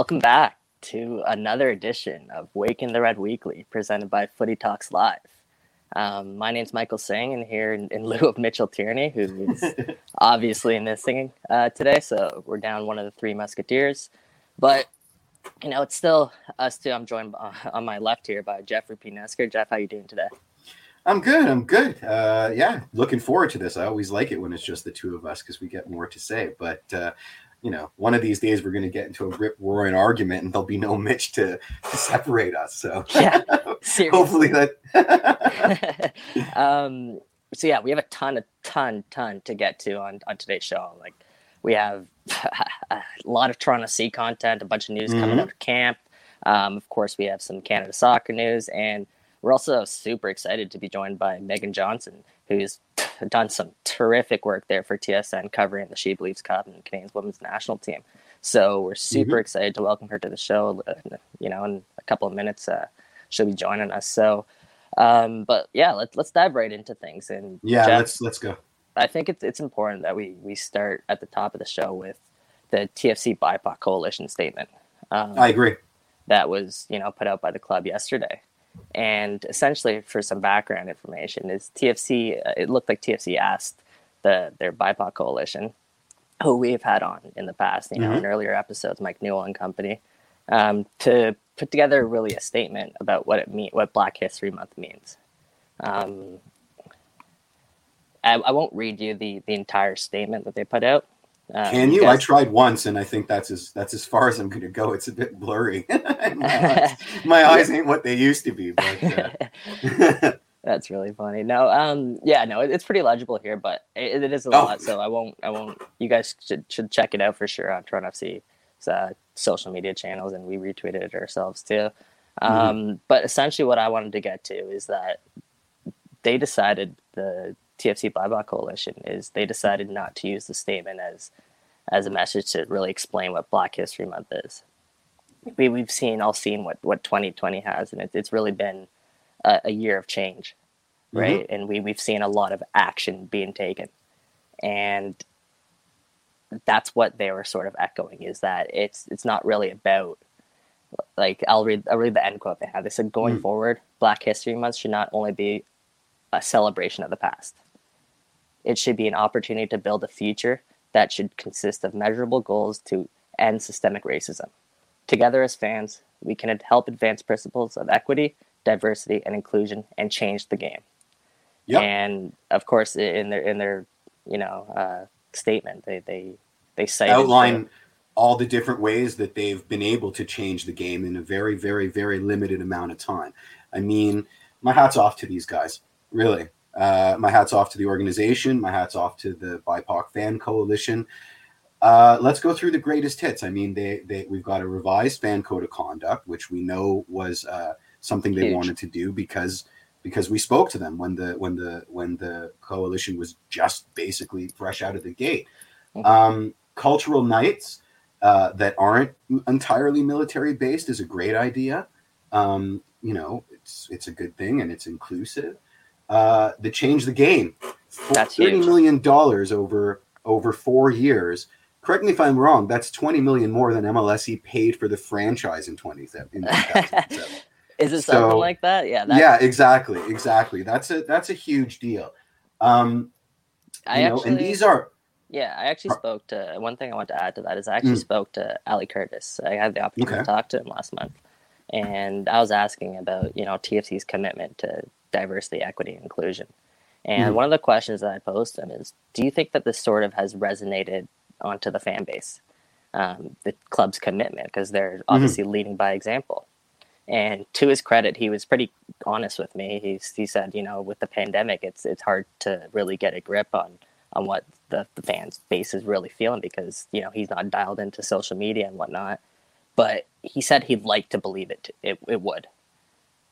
Welcome back to another edition of Waking the Red Weekly, presented by Footy Talks Live. Um, my name's Michael Singh, and here in, in lieu of Mitchell Tierney, who is obviously missing uh, today, so we're down one of the three Musketeers. But you know, it's still us two. I'm joined uh, on my left here by Jeffrey P. Nesker. Jeff, how you doing today? I'm good. I'm good. Uh, yeah, looking forward to this. I always like it when it's just the two of us because we get more to say. But uh, you know, one of these days we're going to get into a rip roaring argument, and there'll be no Mitch to, to separate us. So yeah, hopefully that. um, so yeah, we have a ton, a ton, ton to get to on on today's show. Like we have a lot of Toronto C content, a bunch of news mm-hmm. coming out of camp. Um, of course, we have some Canada soccer news, and we're also super excited to be joined by Meaghen Johnson, who's done some terrific work there for TSN covering the She Believes Cup and Canadians women's national team. So we're super mm-hmm. excited to welcome her to the show. You know, in a couple of minutes, uh, she'll be joining us. So, um, but yeah, let's let's dive right into things. And yeah, Jeff, let's let's go. I think it's it's important that we we start at the top of the show with the TFC BIPOC Coalition statement. Um, I agree. That was you know put out by the club yesterday, and essentially for some background information is TFC. Uh, it looked like TFC asked the their BIPOC Coalition, who we've had on in the past, you know, mm-hmm. in earlier episodes, Mike Newell and company, um, to put together really a statement about what it mean what Black History Month means. Um, I, I, won't read you the the entire statement that they put out. Uh, Can you? I tried once, and I think that's as that's as far as I'm going to go. It's a bit blurry. my, eyes, my eyes ain't what they used to be. But uh. that's really funny. No, um, yeah, no, it, it's pretty legible here, but it, it is a oh. lot. So I won't, I won't. You guys should should check it out for sure on Toronto FC uh, social media channels, and we retweeted it ourselves too. Mm-hmm. Um, mm-hmm. But essentially, what I wanted to get to is that they decided the TFC BIPOC Coalition is they decided not to use the statement as as a message to really explain what Black History Month is. We we've seen all seen what what 2020 has, and it, it's really been a, a, year of change, mm-hmm. right? Mm-hmm. And we we've seen a lot of action being taken, and that's what they were sort of echoing is that it's it's not really about like I'll read I'll read the end quote they have. They said going mm. forward, Black History Month should not only be a celebration of the past. It should be an opportunity to build a future that should consist of measurable goals to end systemic racism. Together as fans, we can help advance principles of equity, diversity, and inclusion and change the game. Yep. And of course, in their in their you know uh, statement, they they they cite outline the, all the different ways that they've been able to change the game in a very very very limited amount of time. I mean, my hats off to these guys, really. Uh, my hats off to the organization. My hats off to the BIPOC Fan Coalition. Uh, let's go through the greatest hits. I mean, they, they we've got a revised fan code of conduct, which we know was uh, something they Huge. wanted to do because because we spoke to them when the when the when the coalition was just basically fresh out of the gate. Um, cultural nights uh, that aren't entirely military based is a great idea. Um, you know, it's it's a good thing and it's inclusive uh, that changed the game. That's thirty huge. million dollars over over four years. Correct me if I'm wrong. That's twenty million more than MLSE paid for the franchise in twenty seven. Is it so, something like that? Yeah. Yeah. Exactly. Exactly. That's a that's a huge deal. Um, I know, actually, and these are. Yeah, I actually spoke to one thing I want to add to that is I actually mm. spoke to Ali Curtis. I had the opportunity okay. to talk to him last month, and I was asking about you know TFC's commitment to diversity, equity, inclusion. And mm-hmm. one of the questions that I posed to him is, do you think that this sort of has resonated onto the fan base, um, the club's commitment, because they're mm-hmm. obviously mm-hmm. leading by example. And to his credit, he was pretty honest with me. He's, he said, you know, with the pandemic, it's it's hard to really get a grip on on what the, the fans base is really feeling because you know he's not dialed into social media and whatnot. But he said he'd like to believe it. It, it would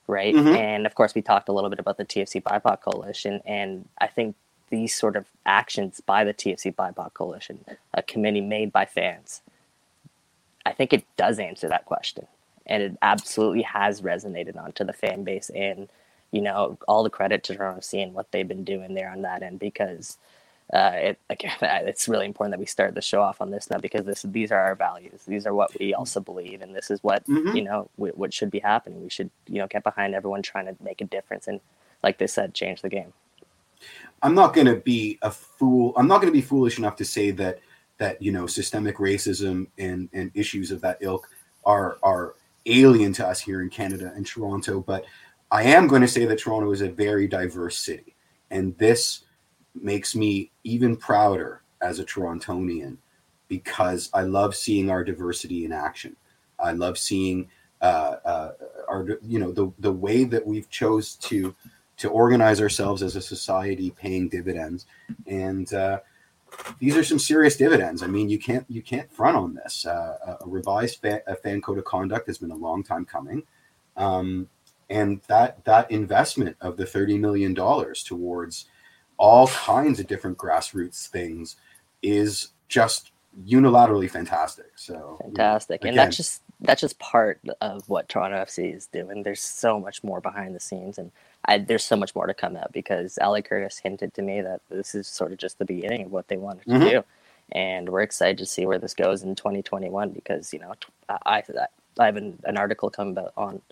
right? Mm-hmm. And of course, we talked a little bit about the TFC BIPOC Coalition, and I think these sort of actions by the TFC BIPOC Coalition, a committee made by fans, I think it does answer that question, and it absolutely has resonated onto the fan base, and you know, all the credit to Toronto FC and what they've been doing there on that end because uh, it, again, it's really important that we start the show off on this now because this these are our values. These are what we also believe, and this is what mm-hmm. you know what should be happening. We should you know get behind everyone trying to make a difference and, like they said, change the game. I'm not going to be a fool. I'm not going to be foolish enough to say that that you know systemic racism and and issues of that ilk are are alien to us here in Canada and Toronto. But I am going to say that Toronto is a very diverse city, and this makes me even prouder as a Torontonian because I love seeing our diversity in action. I love seeing uh, uh, our you know the the way that we've chose to to organize ourselves as a society paying dividends. And uh, these are some serious dividends. I mean you can't you can't front on this. Uh, a revised fan, a fan code of conduct has been a long time coming. Um, and that that investment of the 30 million dollars towards all kinds of different grassroots things is just unilaterally fantastic. So fantastic. Again, and that's just that's just part of what toronto fc is doing. There's so much more behind the scenes and I, there's so much more to come out because Ali Curtis hinted to me that this is sort of just the beginning of what they wanted to mm-hmm. do, and we're excited to see where this goes in 2021 because you know I I have an, an article coming about on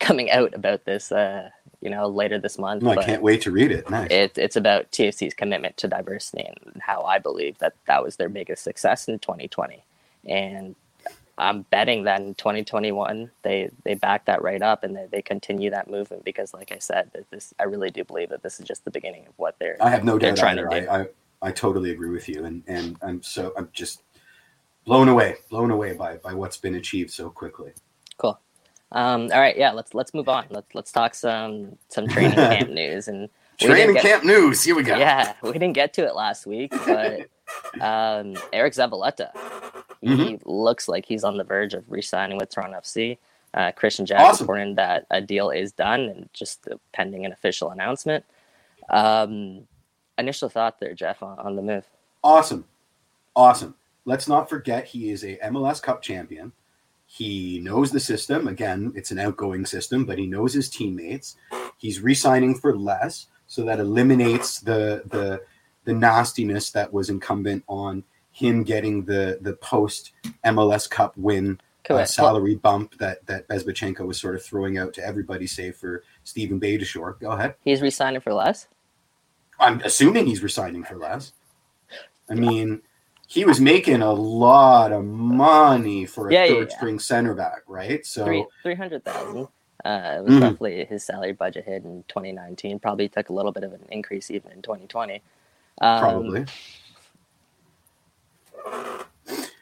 coming out about this uh, you know later this month. No, I can't wait to read it. Nice. It, it's about TFC's commitment to diversity and how I believe that that was their biggest success in 2020, and I'm betting that in 2021 they they back that right up and they, they continue that movement because, like I said, this I really do believe that this is just the beginning of what they're. I have no doubt trying either. to do. I, I I totally agree with you, and and I'm so I'm just blown away, blown away by by what's been achieved so quickly. Um, all right, yeah, let's let's move on. Let's let's talk some some training camp news and training get, camp news. Here we go. Yeah, we didn't get to it last week, but um, Eric Zavaleta he mm-hmm. looks like he's on the verge of re-signing with Toronto FC. Uh, Kristian Jack awesome. reporting that a deal is done and just pending an official announcement. Um, initial thought there, Jeff, on, on the move. Awesome, awesome. Let's not forget he is a MLS Cup champion. He knows the system. Again, it's an outgoing system, but he knows his teammates. He's re-signing for less, so that eliminates the the the nastiness that was incumbent on him getting the the post MLS Cup win uh, salary bump that that Bezbatchenko was sort of throwing out to everybody, save for Steven Beitashour. Go ahead. He's resigning for less. I'm assuming he's resigning for less. I mean, he was making a lot of money for a yeah, third yeah, string yeah. center back, right? So three hundred thousand. Uh, it was mm. roughly his salary budget hit in 2019. Probably took a little bit of an increase even in 2020. Um, Probably.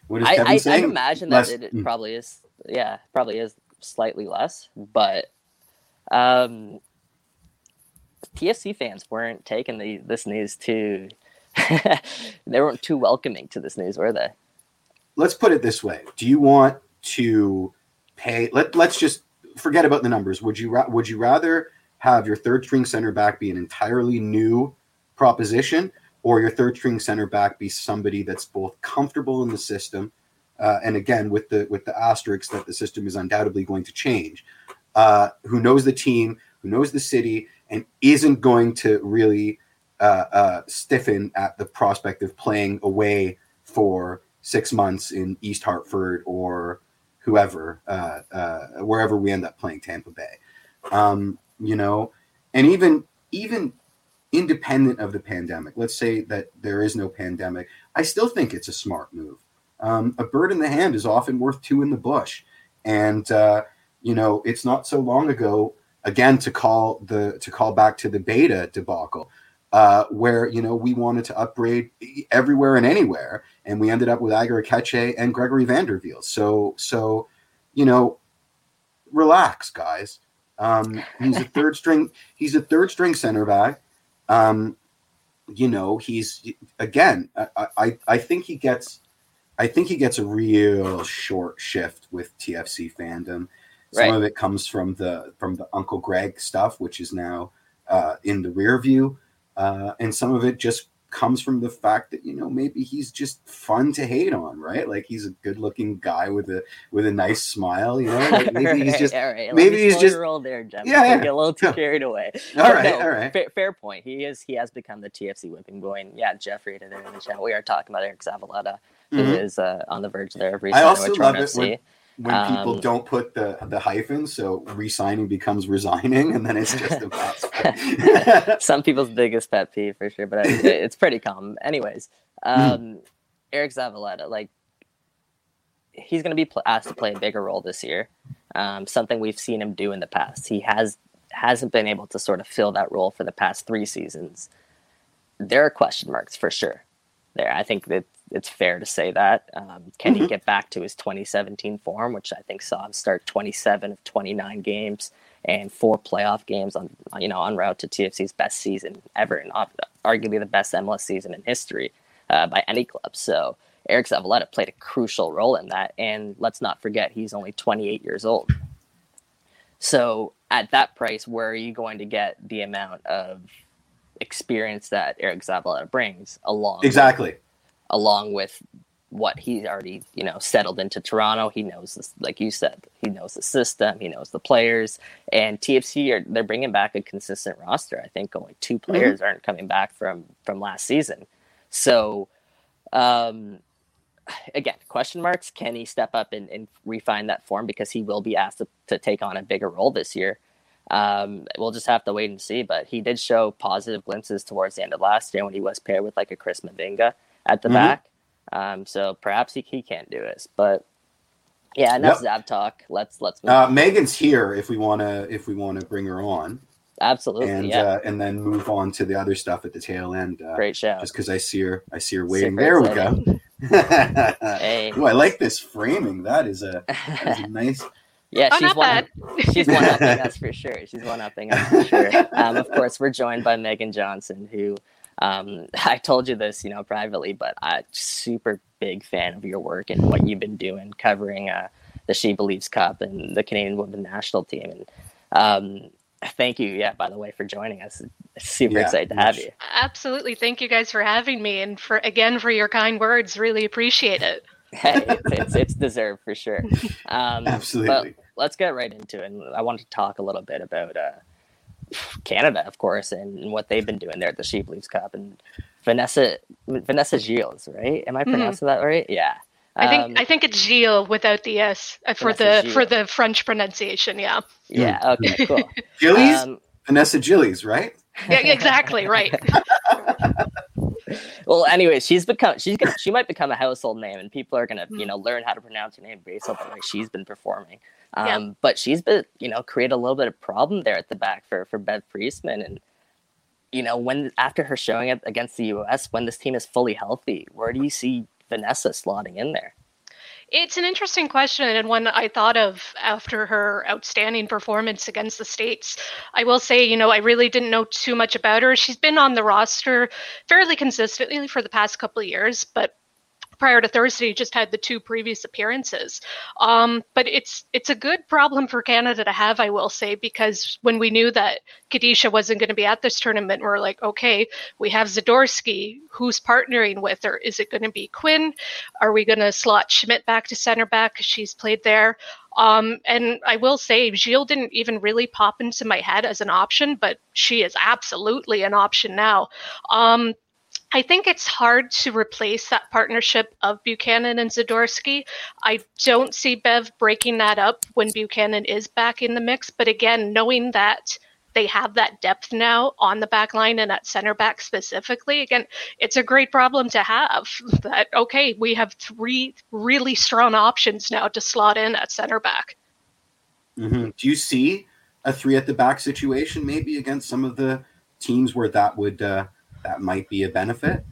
What is Kevin I, saying? I, imagine less. that it, mm. probably is. Yeah, probably is slightly less, but um, TFC fans weren't taking the, this news too. they weren't too welcoming to this news, were they? Let's put it this way: Do you want to pay? Let Let's just forget about the numbers. Would you Would you rather have your third string center back be an entirely new proposition, or your third string center back be somebody that's both comfortable in the system, uh, and again with the with the asterisks that the system is undoubtedly going to change, uh, who knows the team, who knows the city, and isn't going to really uh, uh stiffen at the prospect of playing away for six months in East Hartford or whoever, uh, uh, wherever we end up playing Tampa Bay. Um, you know, and even even independent of the pandemic, let's say that there is no pandemic, I still think it's a smart move. Um, a bird in the hand is often worth two in the bush. And, uh, you know, it's not so long ago, again, to call the to call back to the beta debacle, uh, where you know we wanted to upgrade everywhere and anywhere, and we ended up with Ager Aketxe and Gregory van der Wiel. So, so, you know, relax, guys. Um, he's a third string. He's a third string center back. Um, you know, he's again. I, I I think he gets. I think he gets a real short shift with TFC fandom. Some right. of it comes from the from the Uncle Greg stuff, which is now uh, in the rear view, uh, and some of it just comes from the fact that you know maybe he's just fun to hate on, right? Like he's a good-looking guy with a with a nice smile, you know. Like maybe he's just right, maybe he's just roll there, Jeff. Yeah, yeah. get a little too carried away. all right, no, all right. Fair, fair, point. He is he has become the TFC whipping boy, and yeah, Jeff rated it in the chat. We are talking about Eric Zavaleta, who mm-hmm. is uh, on the verge there of I also love it when, when um, people don't put the the hyphen, so resigning becomes resigning, and then it's just a bad Some people's biggest pet peeve for sure, but it, it's pretty common. Anyways, mm-hmm. um, mm. Eric Zavaleta, like he's going to be pl- asked to play a bigger role this year. Um, something we've seen him do in the past. He has hasn't been able to sort of fill that role for the past three seasons. There are question marks for sure. There, I think that it's fair to say that. Um, can mm-hmm. he get back to his 2017 form, which I think saw him start 27 of 29 games and four playoff games on you know en route to TFC's best season ever and arguably the best MLS season in history uh, by any club. So Eric Zavaleta played a crucial role in that, and let's not forget he's only 28 years old. So at that price, where are you going to get the amount of experience that Eric Zavaleta brings along? Exactly. With, along with what he's already you know settled into Toronto. He knows this, like you said, he knows the system, he knows the players, and TFC are they're bringing back a consistent roster. I think only two mm-hmm. players mm-hmm. aren't coming back from from last season, so. Um, again, question marks. Can he step up and, and refine that form because he will be asked to, to take on a bigger role this year? Um, we'll just have to wait and see. But he did show positive glimpses towards the end of last year when he was paired with like a Chris Mavinga at the mm-hmm. back. Um, so perhaps he, he can't do this, but yeah, enough yep. Zav talk. Let's let's. Uh, Meaghen's here if we want to if we want to bring her on. Absolutely, and yeah. uh, and then move on to the other stuff at the tail end. Uh, Great show. Just because I see her, I see her waiting. Super there exciting. we go. hey. Ooh, I like this framing. That is a, that is a nice. Yeah, oh, she's one. She's one upping us for sure. She's one upping us for sure. Um, of course, we're joined by Meaghen Johnson, who um, I told you this, you know, privately, but I'm super big fan of your work and what you've been doing covering uh, the She Believes Cup and the Canadian Women's National Team. And um, thank you, yeah, by the way, for joining us. Super yeah, excited to have you. Absolutely, thank you guys for having me, and for again for your kind words. Really appreciate it. hey, it's, it's, it's deserved for sure. Um, Absolutely. let's get right into it. And I want to talk a little bit about. Uh, Canada, of course, and, what they've been doing there at the She Believes Cup. And Vanessa Vanessa Gilles, right? Am I mm-hmm. pronouncing mm-hmm. that right? Yeah. I think um, I think it's Gilles without the S uh, for the Gilles. for the French pronunciation. Yeah. Yeah. Okay. Cool. Gilles, um, Vanessa Gilles, right? Yeah. Exactly. Right. well, anyway, she's become she's gonna she might become a household name, and people are gonna you mm. know learn how to pronounce her name based on the way she's been performing. Um, yeah. But she's been, you know, create a little bit of problem there at the back for for Bev Priestman, and you know, when after her showing it against the U.S., when this team is fully healthy, where do you see Vanessa slotting in there? It's an interesting question and one I thought of after her outstanding performance against the States. I will say, you know, I really didn't know too much about her. She's been on the roster fairly consistently for the past couple of years, but prior to Thursday, just had the two previous appearances. Um, but it's it's a good problem for Canada to have, I will say, because when we knew that Kadeisha wasn't going to be at this tournament, we're like, okay, we have Zadorsky. Who's partnering with her? Is it going to be Quinn? Are we going to slot Schmidt back to center back because she's played there? Um, and I will say, Gilles didn't even really pop into my head as an option, but she is absolutely an option now. Um, I think it's hard to replace that partnership of Buchanan and Zadorsky. I don't see Bev breaking that up when Buchanan is back in the mix. But again, knowing that they have that depth now on the back line and at center back specifically, again, it's a great problem to have. That, okay, we have three really strong options now to slot in at center back. Mm-hmm. Do you see a three at the back situation maybe against some of the teams where that would. Uh that might be a benefit?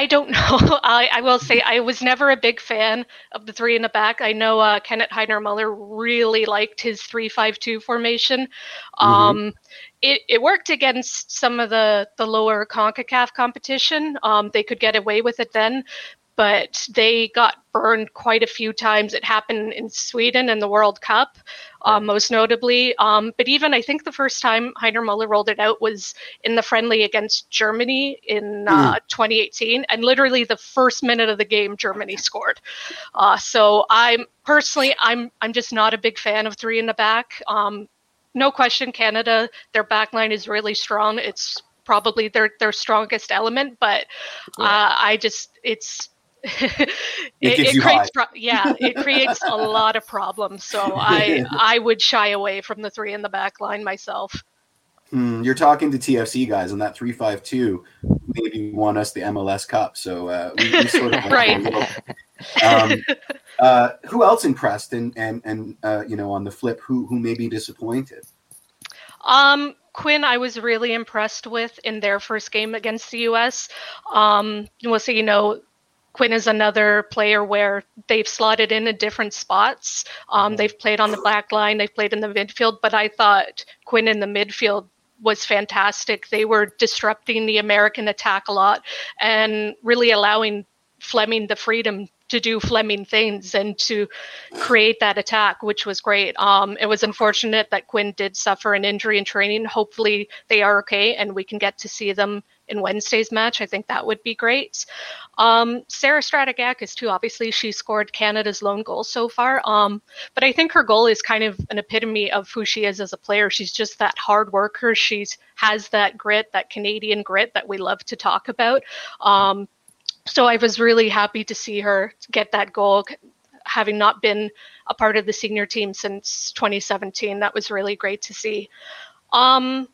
I don't know. I, I, will say I was never a big fan of the three in the back. I know uh, Kenneth Heiner Muller really liked his three-five-two formation. Mm-hmm. Um, it, it worked against some of the, the lower CONCACAF competition. Um, they could get away with it then. But they got burned quite a few times. It happened in Sweden in the World Cup, uh, most notably. Um, but even I think the first time Heiner Muller rolled it out was in the friendly against Germany in uh, mm. 2018, and literally the first minute of the game, Germany scored. Uh, so I'm personally, I'm I'm just not a big fan of three in the back. Um, no question, Canada, their backline is really strong. It's probably their their strongest element, but yeah. uh, I just it's it, it, it creates yeah it creates a lot of problems so i i would shy away from the three in the back line myself. Hmm, you're talking to tfc guys and that 352 maybe won us the mls cup so uh, we, we sort of right. um, uh, who else impressed and and and uh, you know on the flip who who may be disappointed? Um Quinn, I was really impressed with in their first game against the U.S. Um, we'll see, you know, Quinn is another player where they've slotted in at different spots. Um, mm-hmm. they've played on the back line, they've played in the midfield, but I thought Quinn in the midfield was fantastic. They were disrupting the American attack a lot and really allowing Fleming the freedom to do Fleming things and to create that attack, which was great. Um, it was unfortunate that Quinn did suffer an injury in training. Hopefully, they are okay and we can get to see them in Wednesday's match. I think that would be great. Um, Sarah Stratigakis, too, obviously, she scored Canada's lone goal so far. Um, but I think her goal is kind of an epitome of who she is as a player. She's just that hard worker. She has that grit, that Canadian grit that we love to talk about. Um, so I was really happy to see her get that goal, having not been a part of the senior team since 2017. That was really great to see. Um,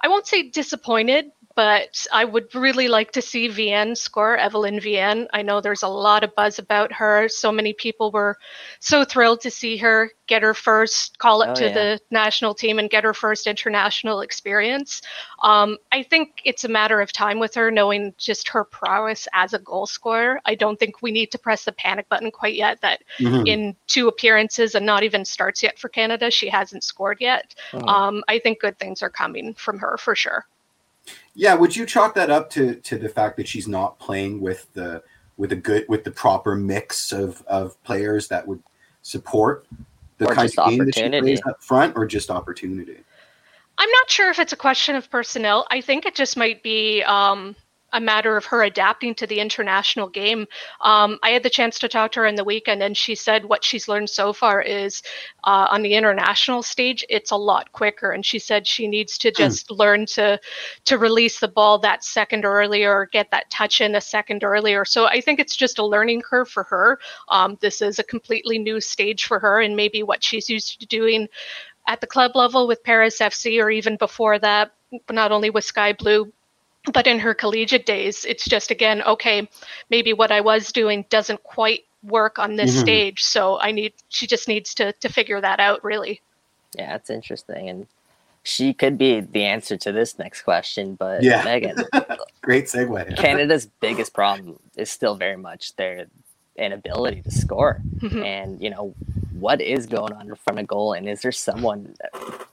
I won't say disappointed but I would really like to see Viens score, Evelyn Viens. I know there's a lot of buzz about her. So many people were so thrilled to see her get her first call up oh, to yeah. the national team and get her first international experience. Um, I think it's a matter of time with her, knowing just her prowess as a goal scorer. I don't think we need to press the panic button quite yet. That mm-hmm. in two appearances and not even starts yet for Canada, she hasn't scored yet. Oh. Um, I think good things are coming from her for sure. Yeah, would you chalk that up to to the fact that she's not playing with the with a good with the proper mix of of players that would support the or kind of game that she plays up front, or just opportunity? I'm not sure if it's a question of personnel. I think it just might be um, a matter of her adapting to the international game. Um, I had the chance to talk to her in the weekend, and she said what she's learned so far is uh, on the international stage, it's a lot quicker. And she said she needs to hmm. just mm. learn to to release the ball that second earlier, or get that touch in a second earlier. So I think it's just a learning curve for her. Um, this is a completely new stage for her, and maybe what she's used to doing at the club level with Paris FC, or even before that, not only with Sky Blue but in her collegiate days it's just again okay maybe what i was doing doesn't quite work on this mm-hmm. stage so i need she just needs to to figure that out really yeah it's interesting and she could be the answer to this next question but yeah meaghen great segue canada's biggest problem is still very much their inability to score mm-hmm. and you know what is going on in front of goal and is there someone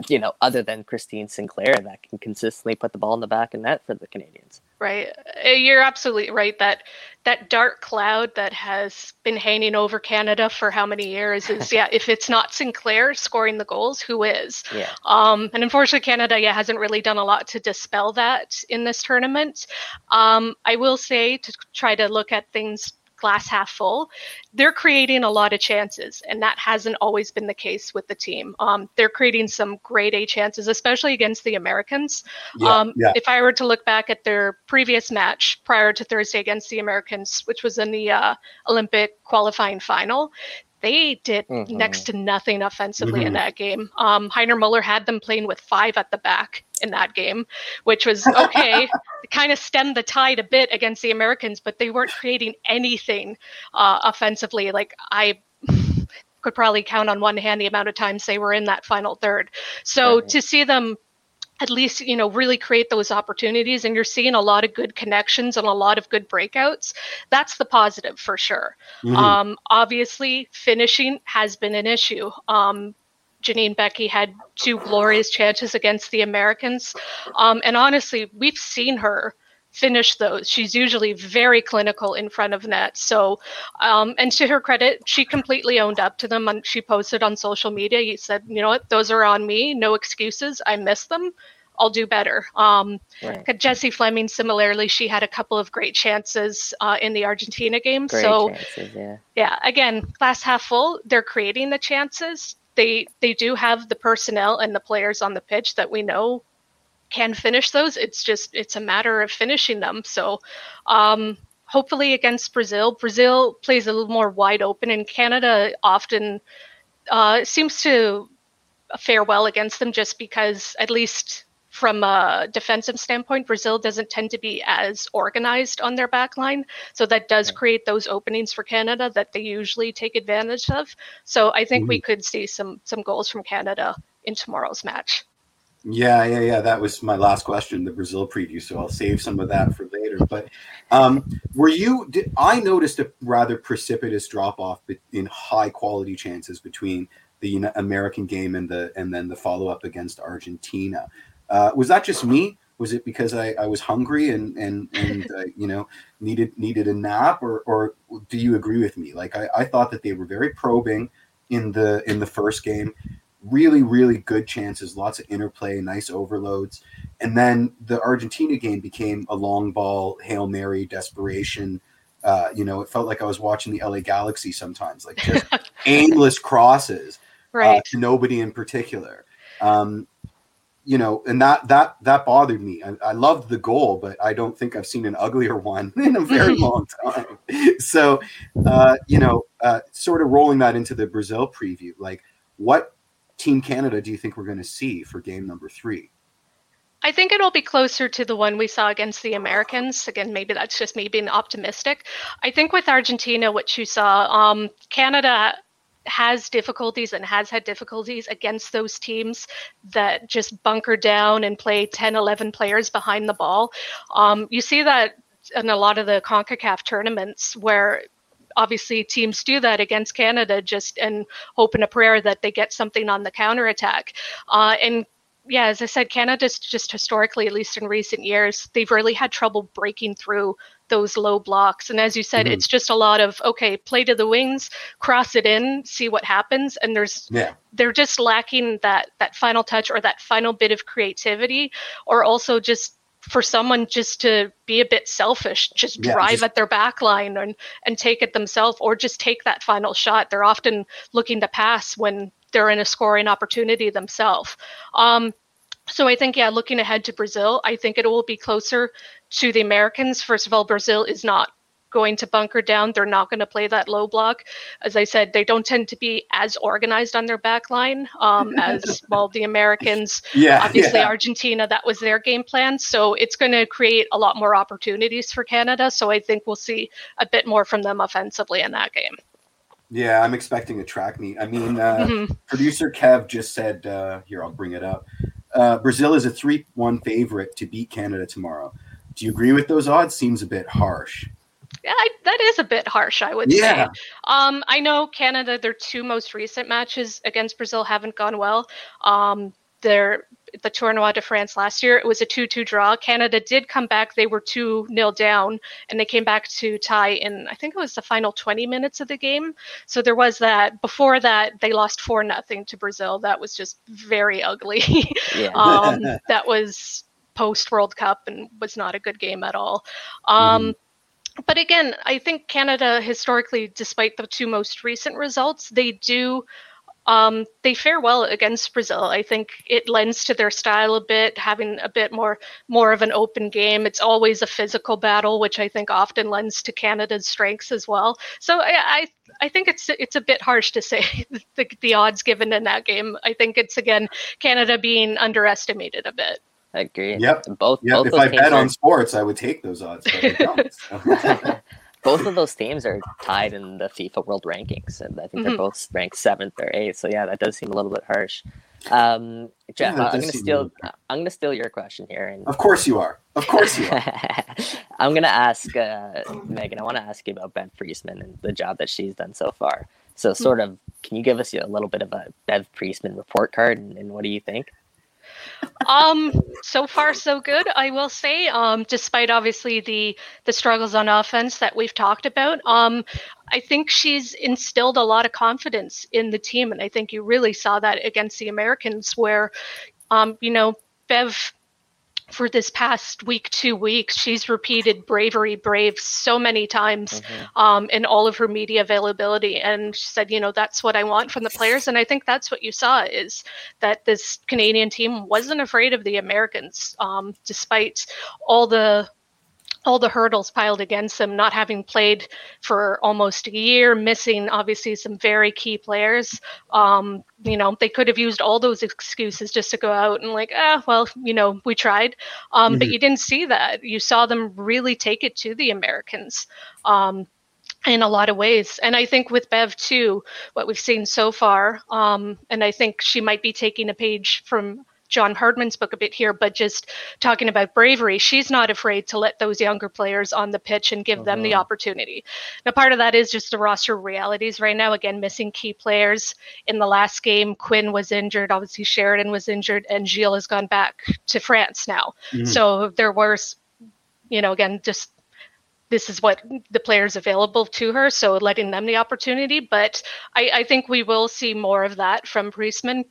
you know other than christine sinclair that can consistently put the ball in the back of net for the canadians. Right. Uh, you're absolutely right that that dark cloud that has been hanging over canada for how many years is yeah if it's not sinclair scoring the goals who is? Yeah. Um and unfortunately canada yeah hasn't really done a lot to dispel that in this tournament. Um i will say to try to look at things glass half full, they're creating a lot of chances, and that hasn't always been the case with the team. Um, they're creating some great A chances, especially against the Americans. Yeah, um, yeah. If I were to look back at their previous match prior to Thursday against the Americans, which was in the uh, Olympic qualifying final, they did mm-hmm. next to nothing offensively mm-hmm. in that game. Um, Heiner Muller had them playing with five at the back in that game, which was okay. kind of stemmed the tide a bit against the Americans, but they weren't creating anything uh, offensively. Like I could probably count on one hand the amount of times they were in that final third. So right. to see them at least you know really create those opportunities and you're seeing a lot of good connections and a lot of good breakouts that's the positive for sure mm-hmm. um, obviously finishing has been an issue um, Janine Beckie had two glorious chances against the Americans. Um, and honestly, we've seen her finish those. She's usually very clinical in front of net. So, um, and to her credit, she completely owned up to them. And she posted on social media. He said, "You know what? Those are on me. No excuses. I missed them. I'll do better." Um, right. Jessie Fleming, similarly, she had a couple of great chances uh, in the Argentina game. Great so, chances, yeah. yeah, again, glass half full. They're creating the chances. They they do have the personnel and the players on the pitch that we know can finish those. It's just it's a matter of finishing them. So um, hopefully against Brazil, Brazil plays a little more wide open, and Canada often uh, seems to fare well against them just because at least from a defensive standpoint, Brazil doesn't tend to be as organized on their back line. So that does create those openings for Canada that they usually take advantage of. So I think mm-hmm. we could see some some goals from Canada in tomorrow's match. Yeah, yeah, yeah. That was my last question, the Brazil preview. So I'll save some of that for later. But um, were you? Did, I noticed a rather precipitous drop off in high quality chances between the American game and the and then the follow up against Argentina. Uh, was that just me? Was it because I, I was hungry and and and uh, you know needed needed a nap, or or do you agree with me? Like I, I thought that they were very probing in the in the first game really, really good chances, lots of interplay, nice overloads. And then the Argentina game became a long ball, Hail Mary, desperation. Uh, you know, it felt like I was watching the LA Galaxy sometimes, like just aimless crosses uh, right. to nobody in particular. Um, you know, and that that that bothered me. I, I, loved the goal, but I don't think I've seen an uglier one in a very long time. So, uh, you know, uh, sort of rolling that into the Brazil preview, like what Team Canada do you think we're going to see for game number three? I think it'll be closer to the one we saw against the Americans. Again, maybe that's just me being optimistic. I think with Argentina, what you saw, um, Canada has difficulties and has had difficulties against those teams that just bunker down and play 10, 11 players behind the ball. Um, you see that in a lot of the CONCACAF tournaments where obviously teams do that against Canada just and hope in a prayer that they get something on the counterattack. Uh, and yeah, as I said, Canada's just historically, at least in recent years, they've really had trouble breaking through those low blocks. And as you said, mm-hmm. it's just a lot of okay, play to the wings, cross it in, see what happens. And there's yeah. they're just lacking that that final touch or that final bit of creativity, or also just for someone just to be a bit selfish, just yeah, drive just, at their back line and, and take it themselves, or just take that final shot. They're often looking to pass when they're in a scoring opportunity themselves. Um, so I think, yeah, looking ahead to Brazil, I think it will be closer to the Americans. First of all, Brazil is not going to bunker down. They're not going to play that low block. As I said, they don't tend to be as organized on their back line um, as well the Americans. Yeah, obviously yeah. Argentina, that was their game plan. So it's going to create a lot more opportunities for Canada. So I think we'll see a bit more from them offensively in that game. Yeah, I'm expecting a track meet. I mean, uh, mm-hmm. producer Kev just said, uh, here, I'll bring it up. Uh, Brazil is a 3 1 favorite to beat Canada tomorrow. Do you agree with those odds? Seems a bit harsh. Yeah, I, that is a bit harsh, I would yeah. say. Um, I know Canada, their two most recent matches against Brazil haven't gone well. Um, their the Tournoi de France last year, it was a 2-2 draw. Canada did come back; they were two 0 down, and they came back to tie in. I think it was the final 20 minutes of the game. So there was that. Before that, they lost four nothing to Brazil. That was just very ugly. yeah. um, that was post World Cup and was not a good game at all. Um, mm-hmm but again, I think Canada historically, despite the two most recent results, they do um, they fare well against Brazil. I think it lends to their style a bit, having a bit more more of an open game. It's always a physical battle, which I think often lends to Canada's strengths as well. So I I, I think it's it's a bit harsh to say the, the odds given in that game. I think it's again Canada being underestimated a bit. I agree. Yep. Both. Yep. Both if I bet are... on sports, I would take those odds. both of those teams are tied in the FIFA World Rankings, and I think mm-hmm. they're both ranked seventh or eighth. So yeah, that does seem a little bit harsh. Um, Jeff, yeah, I'm gonna steal. I'm gonna steal your question here. And of course you are. Of course you are. I'm gonna ask uh, Meaghen. I want to ask you about Bev Priestman and the job that she's done so far. So, sort of, can you give us a little bit of a Bev Priestman report card, and, and what do you think? Um, so far so good, I will say. Um, despite obviously the the struggles on offense that we've talked about, um, I think she's instilled a lot of confidence in the team, and I think you really saw that against the Americans, where, um, you know, Bev for this past week, two weeks, she's repeated bravery, brave so many times mm-hmm. um, in all of her media availability. And she said, you know, that's what I want from the players. And I think that's what you saw is that this Canadian team wasn't afraid of the Americans, um, despite all the all the hurdles piled against them, not having played for almost a year, missing obviously some very key players. Um, you know, they could have used all those excuses just to go out and like, ah, well, you know, we tried. Um, mm-hmm. But you didn't see that. You saw them really take it to the Americans. Um, in a lot of ways. And I think with Bev too, what we've seen so far, um, and I think she might be taking a page from John Herdman's book a bit here, but just talking about bravery, she's not afraid to let those younger players on the pitch and give uh-huh. them the uh-huh. opportunity. Now, part of that is just the roster realities right now. Again, missing key players. In the last game, Quinn was injured. Obviously, Sheridan was injured, and Gilles has gone back to France now. Mm-hmm. So there was, you know, again, just this is what the players available to her, so letting them the opportunity. But I, I think we will see more of that from Priestman,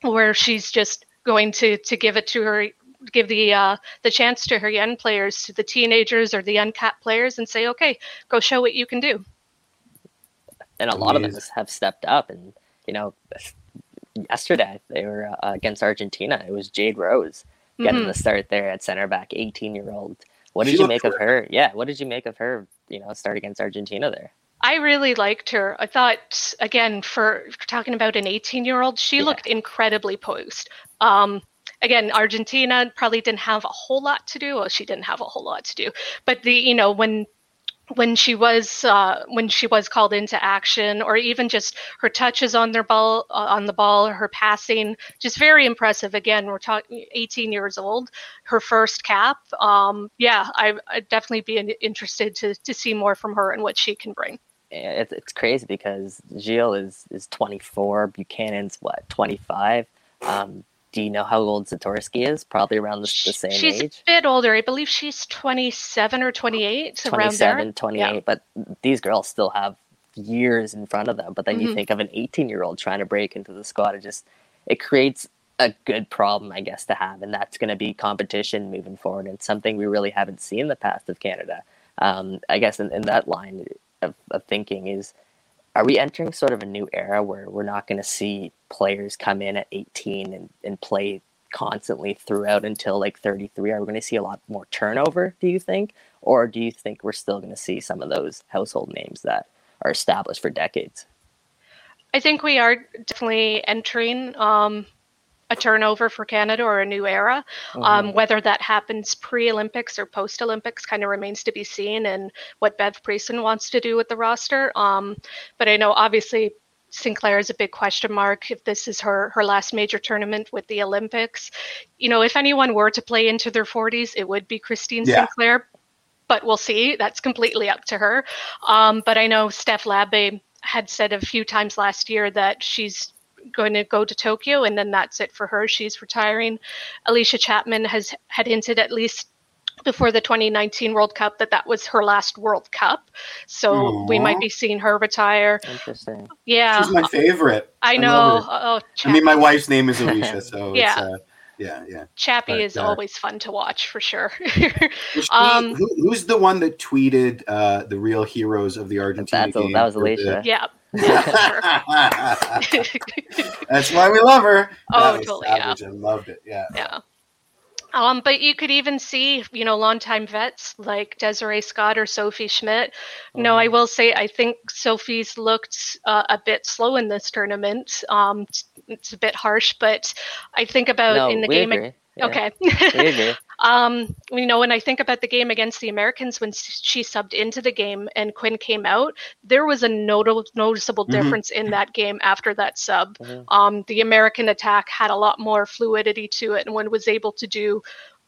where she's just going to to give it to her give the uh, the chance to her young players to the teenagers or the uncapped players and say okay go show what you can do and a lot of them have stepped up and you know yesterday they were uh, against argentina it was jade rose getting mm-hmm. the start there at center back 18 year old what did she you make of her yeah what did you make of her you know start against argentina there I really liked her. I thought, again, for talking about an 18 year old, she yeah. looked incredibly posed. Um, again, Argentina probably didn't have a whole lot to do. Well, she didn't have a whole lot to do, but the you know when when she was uh, when she was called into action, or even just her touches on their ball uh, on the ball, her passing, just very impressive. Again, we're talking 18 years old, her first cap. Um, yeah, I, would definitely be interested to to see more from her and what she can bring it's, it's crazy because Gilles is is 24, Buchanan's what 25. Um, do you know how old Zadorsky is? Probably around the, the same she's age. She's a bit older. I believe she's 27 or 28, 27, 28. Yeah. But these girls still have years in front of them. But then mm-hmm. you think of an 18 year old trying to break into the squad. It just it creates a good problem, I guess, to have, and that's going to be competition moving forward, and something we really haven't seen in the past of Canada. Um, I guess in, in that line, of, of thinking is are we entering sort of a new era where we're not going to see players come in at 18 and, and play constantly throughout until like 33 are we going to see a lot more turnover do you think? Or do you think we're still going to see some of those household names that are established for decades? I think we are definitely entering um, a turnover for Canada or a new era. Mm-hmm. Um, whether that happens pre Olympics or post Olympics kind of remains to be seen, and what Bev Priestman wants to do with the roster. Um, but I know obviously Sinclair is a big question mark if this is her her last major tournament with the Olympics. You know, if anyone were to play into their 40s, it would be Christine yeah. Sinclair. But we'll see. That's completely up to her. Um, but I know Steph Labbe had said a few times last year that she's going to go to Tokyo, and then that's it for her. She's retiring. Allysha Chapman has had hinted at least before the 2019 World Cup that that was her last World Cup. So Aww. we might be seeing her retire. Interesting. Yeah. She's my favorite. I know. I, oh, I mean, my wife's name is Alicia, so yeah. Uh, yeah, yeah. Chappie but, is uh, always fun to watch for sure. she, um, who, who's the one that tweeted uh, the real heroes of the Argentina game? A, that was Alicia. The, yeah. That's why we love her. Oh, totally. Yeah. I loved it. Yeah. Yeah. Um, but you could even see, you know, longtime vets like Desiree Scott or Sophie Schmidt. Mm-hmm. No, I will say I think Sophie's looked uh, a bit slow in this tournament. Um, it's a bit harsh, but I think about no, in the game. Agree. Yeah. Okay. um, you know, when I think about the game against the Americans, when she subbed into the game and Quinn came out, there was a notable, noticeable mm-hmm. difference in that game after that sub. Mm-hmm. Um, the American attack had a lot more fluidity to it, and one was able to do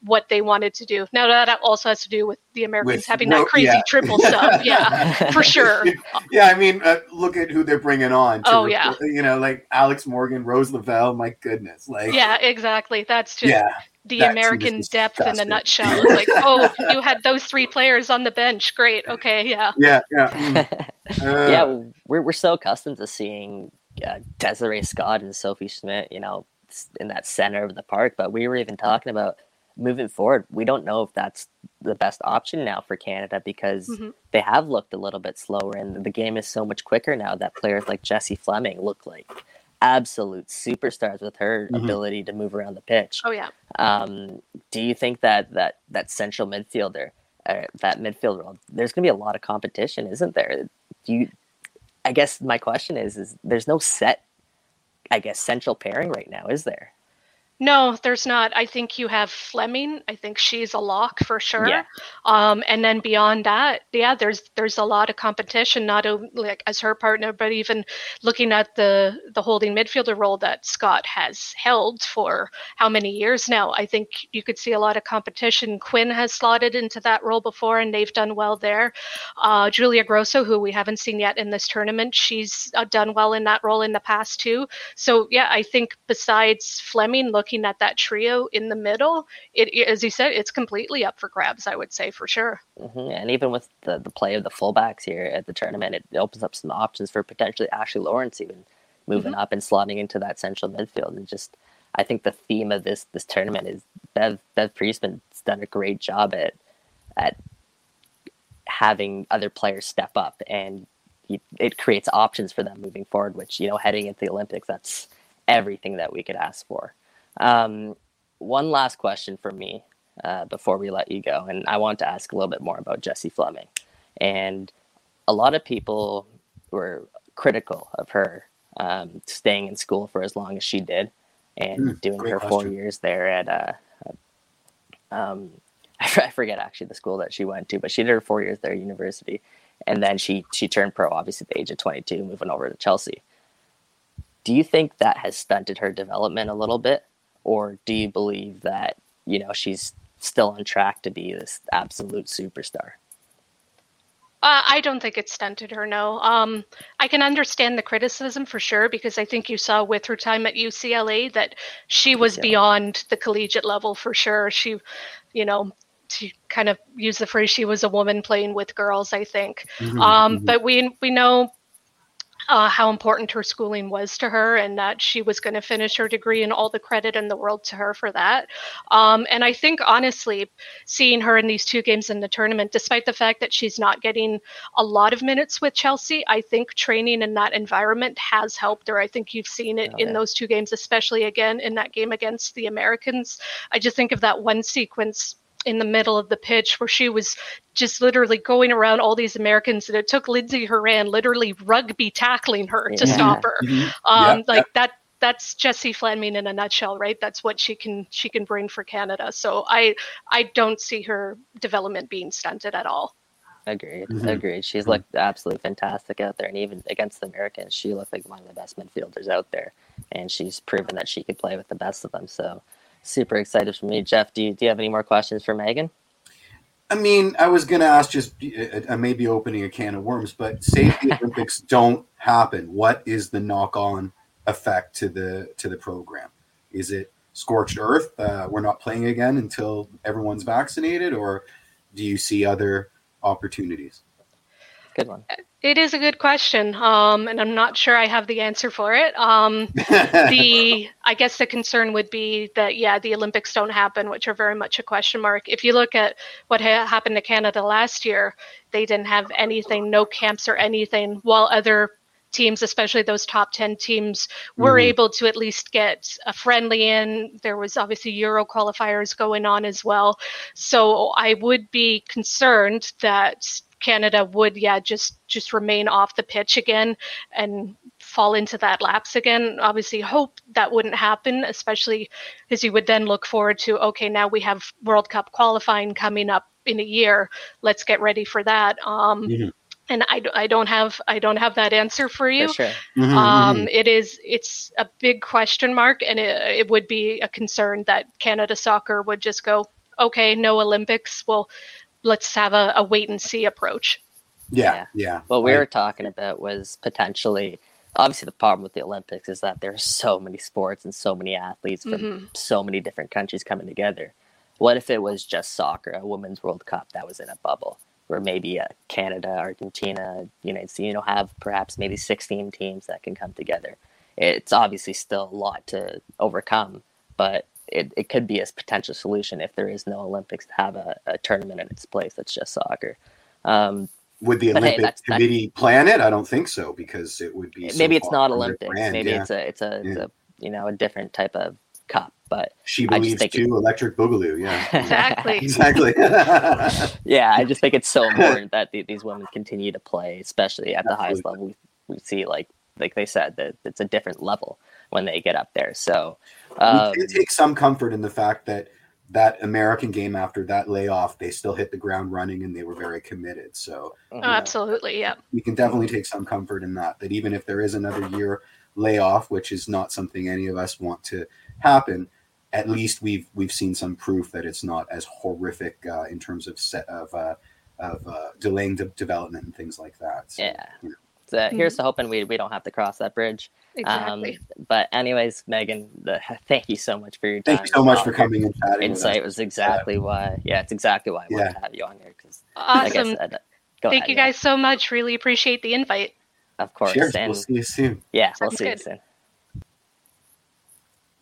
what they wanted to do. Now that also has to do with the Americans with, having that crazy yeah. triple sub. Yeah, for sure. Yeah, I mean, uh, look at who they're bringing on. oh yeah, you know, like Alex Morgan, Rose Lavelle. My goodness, like yeah, exactly. That's just yeah, the American depth in a nutshell. It's like, oh, you had those three players on the bench. Great. Okay. Yeah. Yeah. Yeah. Mm. Uh, yeah. We're we're so accustomed to seeing uh, Desiree Scott and Sophie Schmidt. You know, in that center of the park. But we were even talking about moving forward. We don't know if that's the best option now for Canada because mm-hmm. they have looked a little bit slower, and the game is so much quicker now that players like Jessie Fleming look like absolute superstars with her mm-hmm. ability to move around the pitch. Oh yeah. Um, do you think that that that central midfielder, uh, that midfield role, there's going to be a lot of competition, isn't there? Do you? I guess my question is: is there's no set I guess, central pairing right now, is there? No, there's not. I think you have Fleming. I think she's a lock for sure. Yeah. Um, and then beyond that, yeah, there's there's a lot of competition, not only like as her partner, but even looking at the the holding midfielder role that Scott has held for how many years now. I think you could see a lot of competition. Quinn has slotted into that role before, and they've done well there. Uh, Julia Grosso, who we haven't seen yet in this tournament, she's uh, done well in that role in the past too. So yeah, I think besides Fleming, look looking at that trio in the middle, it as you said, it's completely up for grabs. I would say for sure. Mm-hmm. And even with the, the play of the fullbacks here at the tournament, it opens up some options for potentially Ashley Lawrence even moving mm-hmm. up and slotting into that central midfield. And just, I think the theme of this this tournament is Bev Bev Priestman's done a great job at at having other players step up and it creates options for them moving forward which you know heading into the olympics that's everything that we could ask for um, one last question for me uh, before we let you go, and I want to ask a little bit more about Jessie Fleming. And a lot of people were critical of her um, staying in school for as long as she did and mm, doing her question. four years there at uh, um, I forget actually the school that she went to, but she did her four years there at university, and then she she turned pro obviously at the age of 22, moving over to Chelsea. Do you think that has stunted her development a little bit? Or do you believe that you know she's still on track to be this absolute superstar? Uh, I don't think it stunted her. No, um, I can understand the criticism for sure because I think you saw with her time at UCLA that she was yeah. beyond the collegiate level for sure. She, you know, to kind of use the phrase, she was a woman playing with girls. I think, mm-hmm, um, mm-hmm. but we we know uh, how important her schooling was to her and that she was going to finish her degree and all the credit in the world to her for that. Um, and I think, honestly, seeing her in these two games in the tournament, despite the fact that she's not getting a lot of minutes with Chelsea, I think training in that environment has helped her. I think you've seen it oh, in those two games, especially again in that game against the Americans. I just think of that one sequence in the middle of the pitch where she was just literally going around all these Americans and it took Lindsey Horan literally rugby tackling her to yeah. stop her. Mm-hmm. Um, yeah. Like that that's Jessie Fleming in a nutshell, right? That's what she can she can bring for Canada. So I I don't see her development being stunted at all. Agreed. Mm-hmm. Agreed. She's looked absolutely fantastic out there, and even against the Americans, she looked like one of the best midfielders out there, and she's proven that she could play with the best of them. So super excited for me. Jeff, do you, do you have any more questions for Meaghen? I mean, I was going to ask just, I may be opening a can of worms, but say the Olympics don't happen, what is the knock on effect to the to the program? Is it scorched earth? Uh, we're not playing again until everyone's vaccinated, or do you see other opportunities? Good one. It is a good question, um, and I'm not sure I have the answer for it. Um, the I guess the concern would be that yeah, the Olympics don't happen, which are very much a question mark. If you look at what ha- happened to Canada last year, they didn't have anything, no camps or anything, while other teams, especially those top 10 teams, were mm-hmm. able to at least get a friendly in. There was obviously Euro qualifiers going on as well. So I would be concerned that Canada would, yeah, just just remain off the pitch again and fall into that lapse again. Obviously, hope that wouldn't happen, especially as you would then look forward to, okay, now we have World Cup qualifying coming up in a year. Let's get ready for that. Um, mm-hmm and I, I don't have I don't have that answer for you. For sure. Mm-hmm, um, mm-hmm. it is it's a big question mark, and it, it would be a concern that Canada Soccer would just go okay, no Olympics. Well, let's have a, a wait and see approach. Yeah, yeah. yeah. What we I, were talking about was potentially obviously the problem with the Olympics is that there's so many sports and so many athletes from mm-hmm. so many different countries coming together. What if it was just soccer, a women's World Cup that was in a bubble, where maybe uh, Canada, Argentina, United States, you know, have perhaps maybe 16 teams that can come together. It's obviously still a lot to overcome, but it, it could be a potential solution if there is no Olympics to have a, a tournament in its place that's just soccer. Um, would the Olympic hey, that's, Committee that's, plan it? I don't think so because it would be maybe so it's not Olympics. Brand, maybe yeah. it's a it's a, yeah. it's a you know a different type of cup. But she believes too. It, electric Boogaloo, yeah, exactly, exactly. yeah, I just think it's so important that the, these women continue to play, especially at the highest level. We, we see like like they said that it's a different level when they get up there. So um, we can take some comfort in the fact that that American game after that layoff, they still hit the ground running and they were very committed. So, oh, absolutely, yeah, we can definitely take some comfort in that. That even if there is another year layoff, which is not something any of us want to happen, at least we've we've seen some proof that it's not as horrific uh, in terms of set of uh, of uh, delaying de- development and things like that. So, yeah. You know. So mm-hmm. here's to hoping we, we don't have to cross that bridge. Exactly. Um, but anyways, Meaghen, the, thank you so much for your time. Thank you so much for coming and chatting. Insight was exactly yeah. why. Yeah, it's exactly why I yeah. wanted to have you on here. Because awesome. Like said, thank ahead, you guys yeah. so much. Really appreciate the invite. Of course. Cheers. And, we'll see you soon. Yeah, Sounds we'll see good. you soon.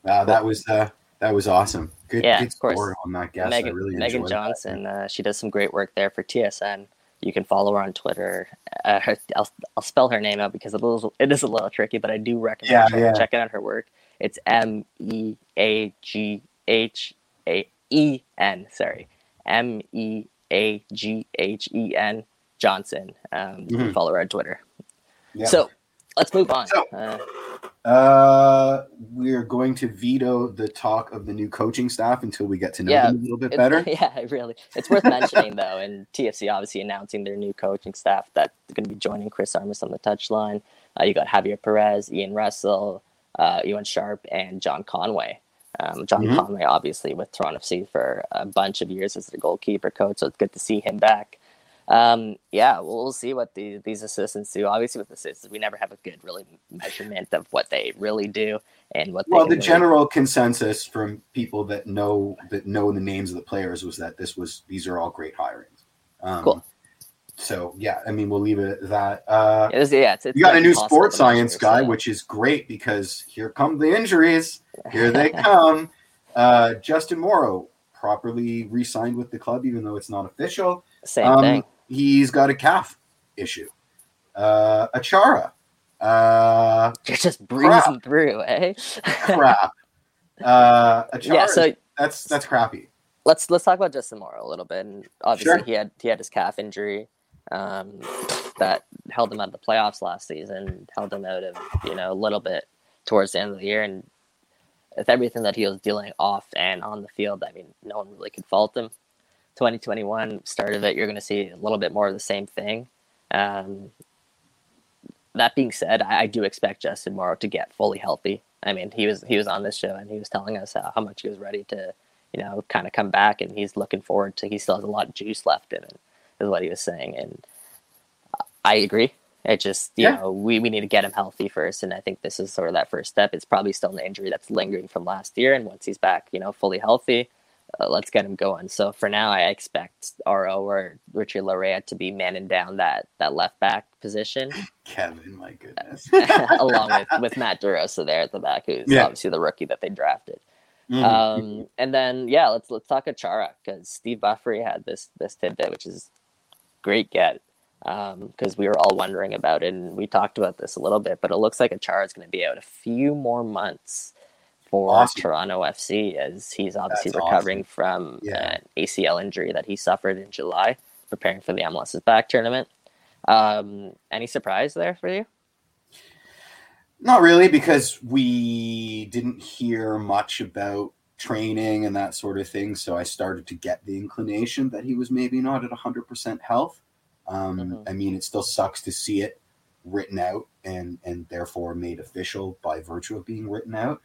Wow, that was uh, that was awesome. Good, yeah, good of course. on that guest. Meaghen, really Meaghen Johnson, uh, she does some great work there for TSN. You can follow her on Twitter. Uh, her, I'll, I'll spell her name out because it is, it is a little tricky, but I do recommend yeah, yeah. checking out her work. It's M E A G H A E N. Sorry, M E A G H E N Johnson. Um, you mm-hmm. can follow her on Twitter. Yep. So let's move on. So, uh, uh, we're going to veto the talk of the new coaching staff until we get to know yeah, them a little bit better. Yeah, really. It's worth mentioning though, and TFC obviously announcing their new coaching staff that's going to be joining Chris Armas on the touchline. Uh, you got Javier Perez, Ian Russell, uh, Ewan Sharp, and John Conway. Um, John mm-hmm. Conway, obviously, with Toronto FC for a bunch of years as the goalkeeper coach, so it's good to see him back um, yeah, we'll, we'll see what the, these assistants do. Obviously, with assistants, we never have a good really measurement of what they really do and what. Well, the really general consensus from people that know that know the names of the players was that this was these are all great hirings. Um, cool. So yeah, I mean, we'll leave it at that. Uh, yeah, yeah, it's, it's you got a new sports science guy, so. which is great because here come the injuries. Here they come. Uh, Justin Morrow properly re-signed with the club, even though it's not official. Same um, thing he's got a calf issue. Uh, Achara. Uh, You're just breezing crap. through, eh? crap. Uh, Achara, yeah, so that's that's crappy. Let's let's talk about Justin Morrow a little bit. And obviously, sure. he had he had his calf injury um, that held him out of the playoffs last season, held him out of you know a little bit towards the end of the year, and with everything that he was dealing off and on the field, I mean, no one really could fault him. 2021 start of it, you're going to see a little bit more of the same thing. Um, that being said, I, I, do expect Justin Morrow to get fully healthy. I mean, he was he was on this show and he was telling us how, how much he was ready to, you know, kind of come back, and he's looking forward to. He still has a lot of juice left in it, is what he was saying, and I agree. It just you yeah. know we, we need to get him healthy first, and I think this is sort of that first step. It's probably still an injury that's lingering from last year, and once he's back, you know, fully healthy, uh, let's get him going. So for now, I expect Auro or Richard Laryea to be manning down that that left back position. Kevin, my goodness, along with with Matt Di Rosa there at the back, who's yeah. obviously the rookie that they drafted. Mm-hmm. Um, and then yeah, let's let's talk Achara because Steve Buffery had this this tidbit, which is great get because um, we were all wondering about it, and we talked about this a little bit. But it looks like Achara is going to be out a few more months for awesome. Toronto FC as he's obviously That's recovering awesome. from yeah. an ACL injury that he suffered in July, preparing for the MLS's back tournament. Um, any surprise there for you? Not really, because we didn't hear much about training and that sort of thing. So I started to get the inclination that he was maybe not at 100% health. Um, mm-hmm. I mean, it still sucks to see it written out and and therefore made official by virtue of being written out.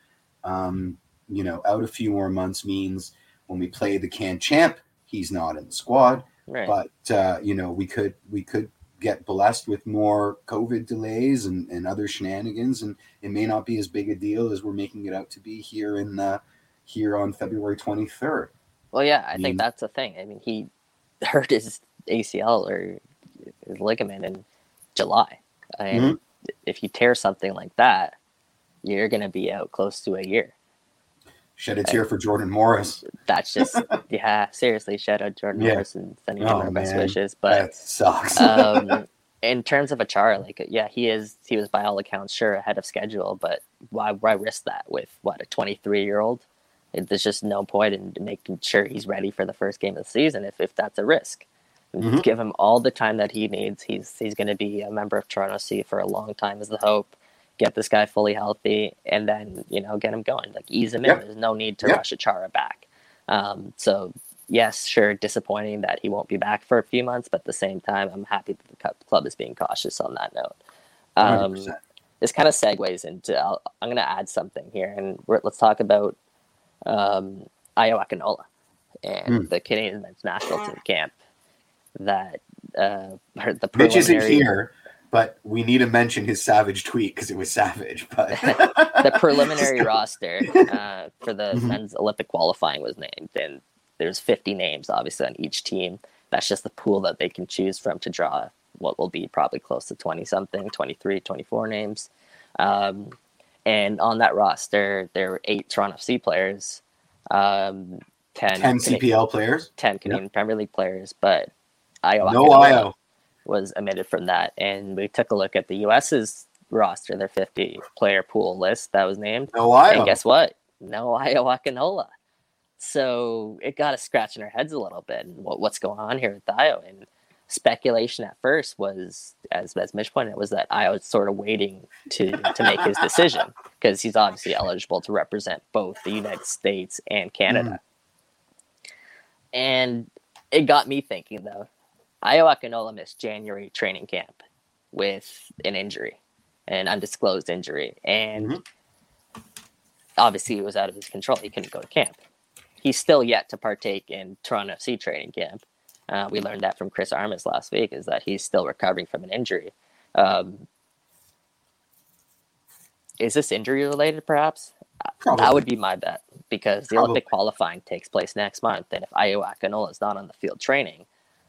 Um, you know, out a few more months means when we play the can champ, he's not in the squad. Right. But uh, you know, we could we could get blessed with more COVID delays and, and other shenanigans, and it may not be as big a deal as we're making it out to be here in the here on February 23rd. Well, yeah, I I mean- think that's the thing. I mean, he hurt his ACL or his ligament in July, and Mm-hmm. if you tear something like that, you're going to be out close to a year. Shed a tear for Jordan Morris. That's just, yeah, seriously, shout out Jordan Yeah. Morris and sending him Oh, our best wishes. But that sucks. um, in terms of Achara, like yeah, he is he was by all accounts sure ahead of schedule, but why why risk that with what a 23 year old? There's just no point in making sure he's ready for the first game of the season if, if that's a risk. Mhm. Give him all the time that he needs. He's he's going to be a member of Toronto FC for a long time is the hope. Get this guy fully healthy and then you know get him going. Like ease him Yep. in. There's no need to Yep. rush Achara back. Um, so yes, sure, disappointing that he won't be back for a few months, but at the same time, I'm happy that the club is being cautious on that note. Um, 100%. this kind of segues into I'll, I'm going to add something here, and we're, let's talk about um, Ayo Akinola and Mm. the Canadian men's national team camp. That uh, the Mitch isn't preliminary here, but we need to mention his savage tweet because it was savage. But the preliminary roster uh, for the Mhm. men's Olympic qualifying was named, and there's 50 names obviously on each team. That's just the pool that they can choose from to draw what will be probably close to 20 something, 23, 24 names. Um, and on that roster, there were eight Toronto FC players, um, 10, 10 Cana- CPL players. 10 Canadian Premier League players, but Ayo No Akinola IO. Was omitted from that. And we took a look at the US's roster, their 50 player pool list that was named. No. And guess what? No Ayo Akinola. So it got us scratching our heads a little bit. And what, what's going on here with Ayo? And speculation at first was, as, as Mitch pointed out, was that Ayo was sort of waiting to, to make his decision because he's obviously eligible to represent both the United States and Canada. Hmm. And it got me thinking, though. Ayo Akinola missed January training camp with an injury, an undisclosed injury. And Mhm. obviously it was out of his control. He couldn't go to camp. He's still yet to partake in Toronto FC training camp. Uh, we learned that from Chris Armas last week, is that he's still recovering from an injury. Um, is this injury related, perhaps? Probably. That would be my bet because the Probably. Olympic qualifying takes place next month. And if Ayo Akinola is not on the field training,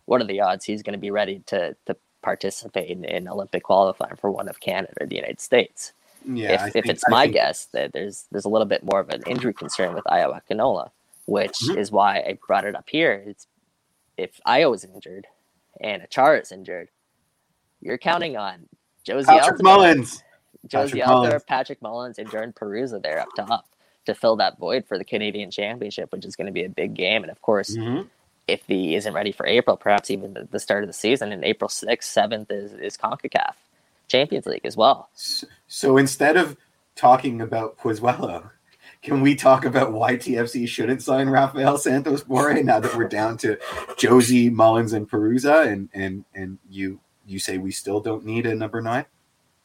what are the odds he's going to be ready to, to participate in, in Olympic qualifying for one of Canada or the United States? yeah, if, I if think- it's I my think- guess that there's there's a little bit more of an injury concern with Ayo Akinola, which Mhm. is why I brought it up here. It's if Ayo is injured and Achara is injured, you're counting on Jozy Patrick Mullins. Jozy Patrick Mullins. Patrick Mullins, and Jordan Perruzza there up top to fill that void for the Canadian Championship, which is going to be a big game. And of course, Mhm. If he isn't ready for April, perhaps even the, the start of the season, and April 6th, 7th is, is CONCACAF Champions League as well. So instead of talking about Pozuelo, can we talk about why TFC shouldn't sign Rafael Santos Borré now that we're down to Jozy Mullins and Perruzza, and and and you you say we still don't need a number nine?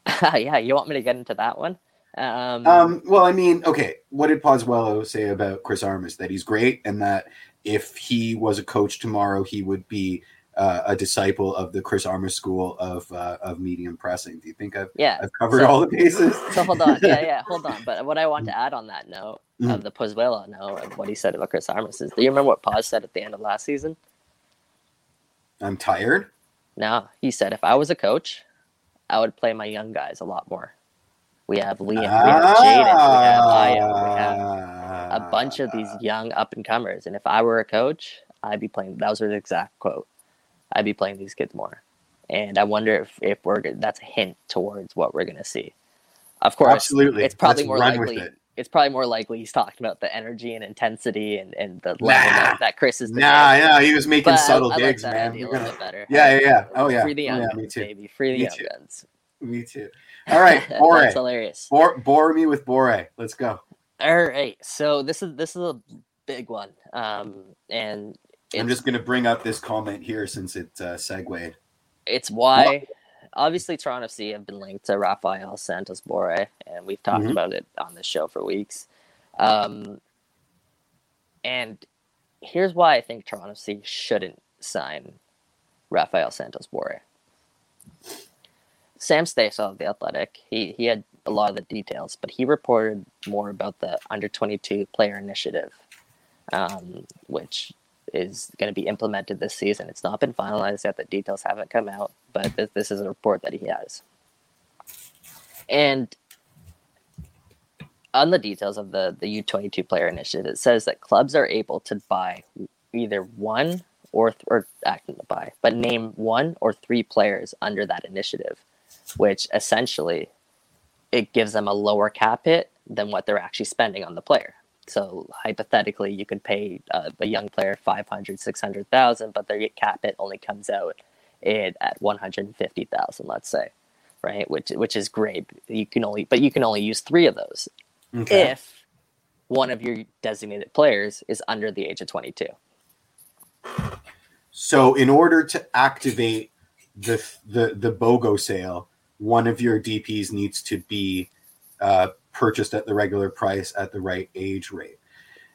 yeah, you want me to get into that one? Um, Um, well, I mean, okay, what did Pozuelo say about Chris Armas? That he's great, and that if he was a coach tomorrow, he would be uh, a disciple of the Chris Armas school of uh, of medium pressing. Do you think I've yeah. I've covered So- all the bases? So hold on. Yeah, yeah, hold on. But what I want to add on that note Mhm. of the Pozuelo note of what he said about Chris Armas is, do you remember what Paz said at the end of last season? I'm tired. No, he said if I was a coach, I would play my young guys a lot more. We have Liam, we have Jaden, we have Ayo, we have a Ah. bunch of these young up and comers. And if I were a coach, I'd be playing. That was his exact quote. I'd be playing these kids more. And I wonder if if we're that's a hint towards what we're gonna see. Of course, Absolutely. it's probably Let's more likely. it. It's probably more likely he's talking about the energy and intensity and, and the level that, that Chris is. Nah, yeah, he was making But subtle I, I like digs, man. idea a little bit better. Yeah, yeah, yeah. Oh yeah. Free the Oh, young yeah, guns, me too. baby. Free the Me young too. guns. Me too. All right, Bore. That's hilarious. Bore, bore me with Bore. Let's go. All right, so this is this is a big one, um, and I'm just going to bring up this comment here since it uh, segued. it's why obviously Toronto FC have been linked to Rafael Santos Borré, and we've talked Mhm. about it on this show for weeks. Um, and here's why I think Toronto FC shouldn't sign Rafael Santos Borré. Sam Stejskal of the Athletic, he he had a lot of the details, but he reported more about the under 22 player initiative, um, which is going to be implemented this season. It's not been finalized yet; the details haven't come out, but th- this is a report that he has. And on the details of the the U22 player initiative, it says that clubs are able to buy either one or th- or acting to buy, but name one or three players under that initiative, which essentially it gives them a lower cap hit than what they're actually spending on the player. So hypothetically, you could pay uh, a young player 500, 600,000, but their cap hit only comes out it at 150,000, let's say, right? Which which is great. You can only but you can only use 3 of those okay. if one of your designated players is under the age of 22. So in order to activate the the the BOGO sale, one of your DPs needs to be uh, purchased at the regular price at the right age rate.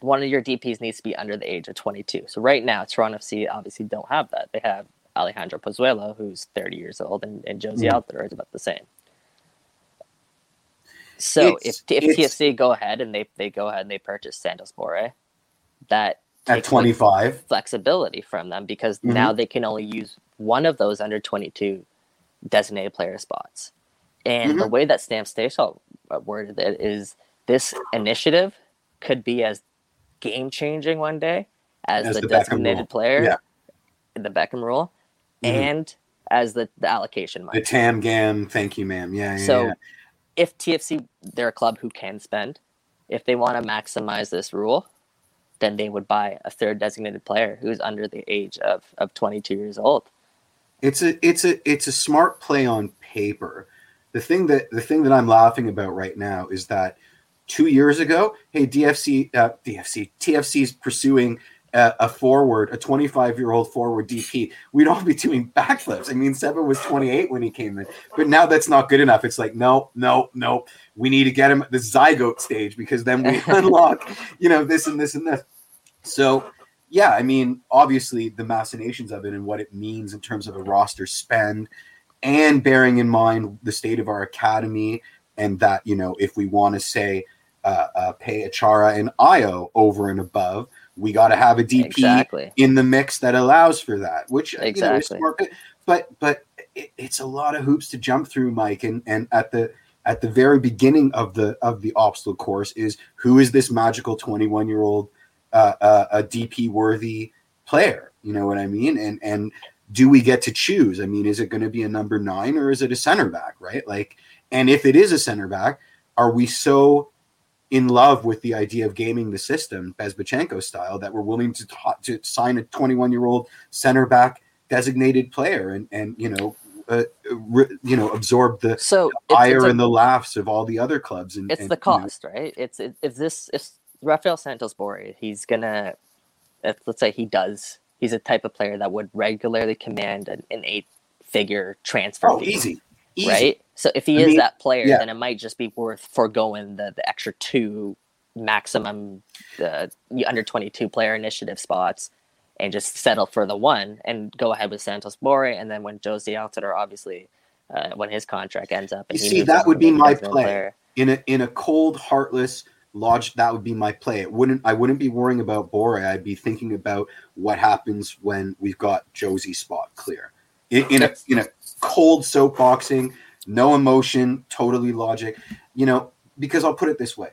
One of your DPs needs to be under the age of 22. So right now, Toronto FC obviously don't have that. They have Alejandro Pozuelo, who's 30 years old, and, and Jozy mm. Is about the same. So it's, if if TFC go ahead and they they go ahead and they purchase Santos Borré, that at 25 flexibility from them because mm-hmm. now they can only use one of those under 22 designated player spots. And mm-hmm. the way that Sam Stejskal worded it is this initiative could be as game changing one day as, as the, the designated player yeah. in the Beckham rule mm-hmm. and as the, the allocation money. The TAM GAM, thank you, ma'am. Yeah. yeah so yeah. if TFC, they're a club who can spend, if they want to maximize this rule, then they would buy a third designated player who's under the age of, of 22 years old. It's a it's a it's a smart play on paper. The thing that the thing that I'm laughing about right now is that two years ago, hey DFC uh, DFC TFC is pursuing a, a, forward, a 25 year old forward DP. We'd all be doing backflips. I mean, Seba was 28 when he came in, but now that's not good enough. It's like no, no, no. We need to get him at the zygote stage because then we unlock, you know, this and this and this. So yeah, I mean, obviously the machinations of it and what it means in terms of a roster spend, and bearing in mind the state of our academy, and that you know if we want to say uh, uh, pay Achara and Ayo over and above, we got to have a DP exactly. in the mix that allows for that. Which exactly, you know, but but it, it's a lot of hoops to jump through, Mike, and and at the at the very beginning of the of the obstacle course is who is this magical 21 year old uh, uh, a DP worthy player. You know what I mean? And and do we get to choose? I mean, is it going to be a number nine or is it a center back? Right? Like, and if it is a center back, are we so in love with the idea of gaming the system, Bezbatchenko style, that we're willing to to sign a 21 year old center back designated player and and you know uh, re, you know absorb the so ire and the laughs of all the other clubs and it's and, the cost you know. right it's it, if this if Rafael Santos Borré, he's gonna if, let's say he does he's a type of player that would regularly command an, an eight figure transfer oh, fee, easy. easy. Right? So if he I is mean, that player, yeah. then it might just be worth foregoing the, the extra two maximum uh, under 22 player initiative spots and just settle for the one and go ahead with Santos Borré. And then when Jozy Altidore, obviously, uh, when his contract ends up, you see, that would be my play player. in a in a cold, heartless – Lodge, that would be my play. It wouldn't I wouldn't be worrying about Borré. I'd be thinking about what happens when we've got Jozy spot clear. In, in a in a cold soapboxing, no emotion, totally logic. You know, because I'll put it this way.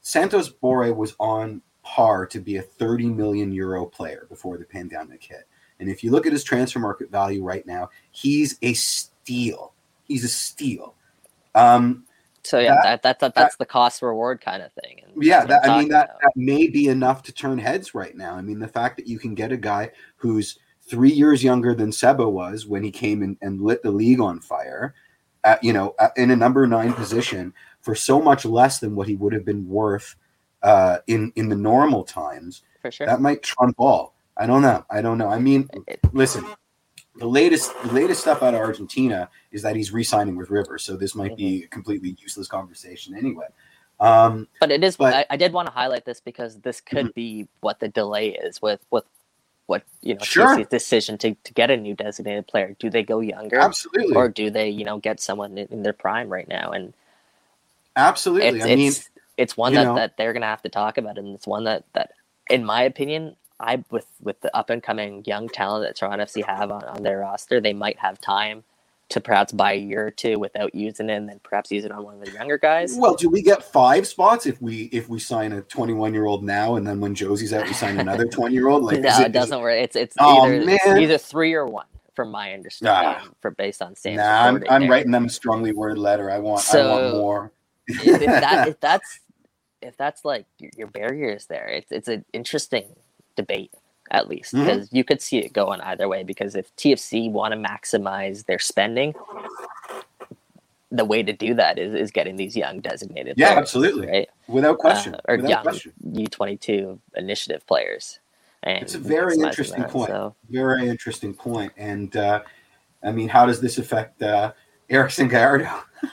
Santos Borré was on par to be a 30 million euro player before the pandemic hit. And if you look at his transfer market value right now, he's a steal. He's a steal. Um, so yeah, that, that, that that's that, the cost reward kind of thing. And yeah, that, I mean that, that may be enough to turn heads right now. I mean the fact that you can get a guy who's three years younger than Seba was when he came in and lit the league on fire, at, you know, in a number nine position for so much less than what he would have been worth uh, in in the normal times. For sure, that might trump all. I don't know. I don't know. I mean, listen, the latest the latest stuff out of Argentina is that he's re-signing with River. So this might mm-hmm. be a completely useless conversation anyway. Um, but it is. But, I, I, did want to highlight this because this could mm-hmm. be what the delay is with with what you know sure. decision to, to get a new designated player. Do they go younger, absolutely, or do they you know get someone in, their prime right now? And absolutely, it's, I mean, it's, it's one that, that they're gonna have to talk about, and it's one that that, in my opinion, I with with the up and coming young talent that Toronto FC have on, on their roster, they might have time to perhaps buy a year or two without using it and then perhaps use it on one of the younger guys. Well, do we get five spots if we if we sign a 21 year old now and then when Jozy's out we sign another 20 year old? Like no, it, it, doesn't work. It's it's oh, either man. It's either three or one from my understanding nah. for based on standards. Nah, I'm, I'm writing them a strongly worded letter. I want so, I want more. if, that, if that's if that's like your barriers there, it's it's an interesting debate at least because mm-hmm. you could see it going either way because if TFC want to maximize their spending the way to do that is, is getting these young designated yeah players, absolutely right without question uh, or without young question. U22 initiative players and it's a very interesting that, point so. very interesting point and uh, I mean how does this affect uh, Erickson Gallardo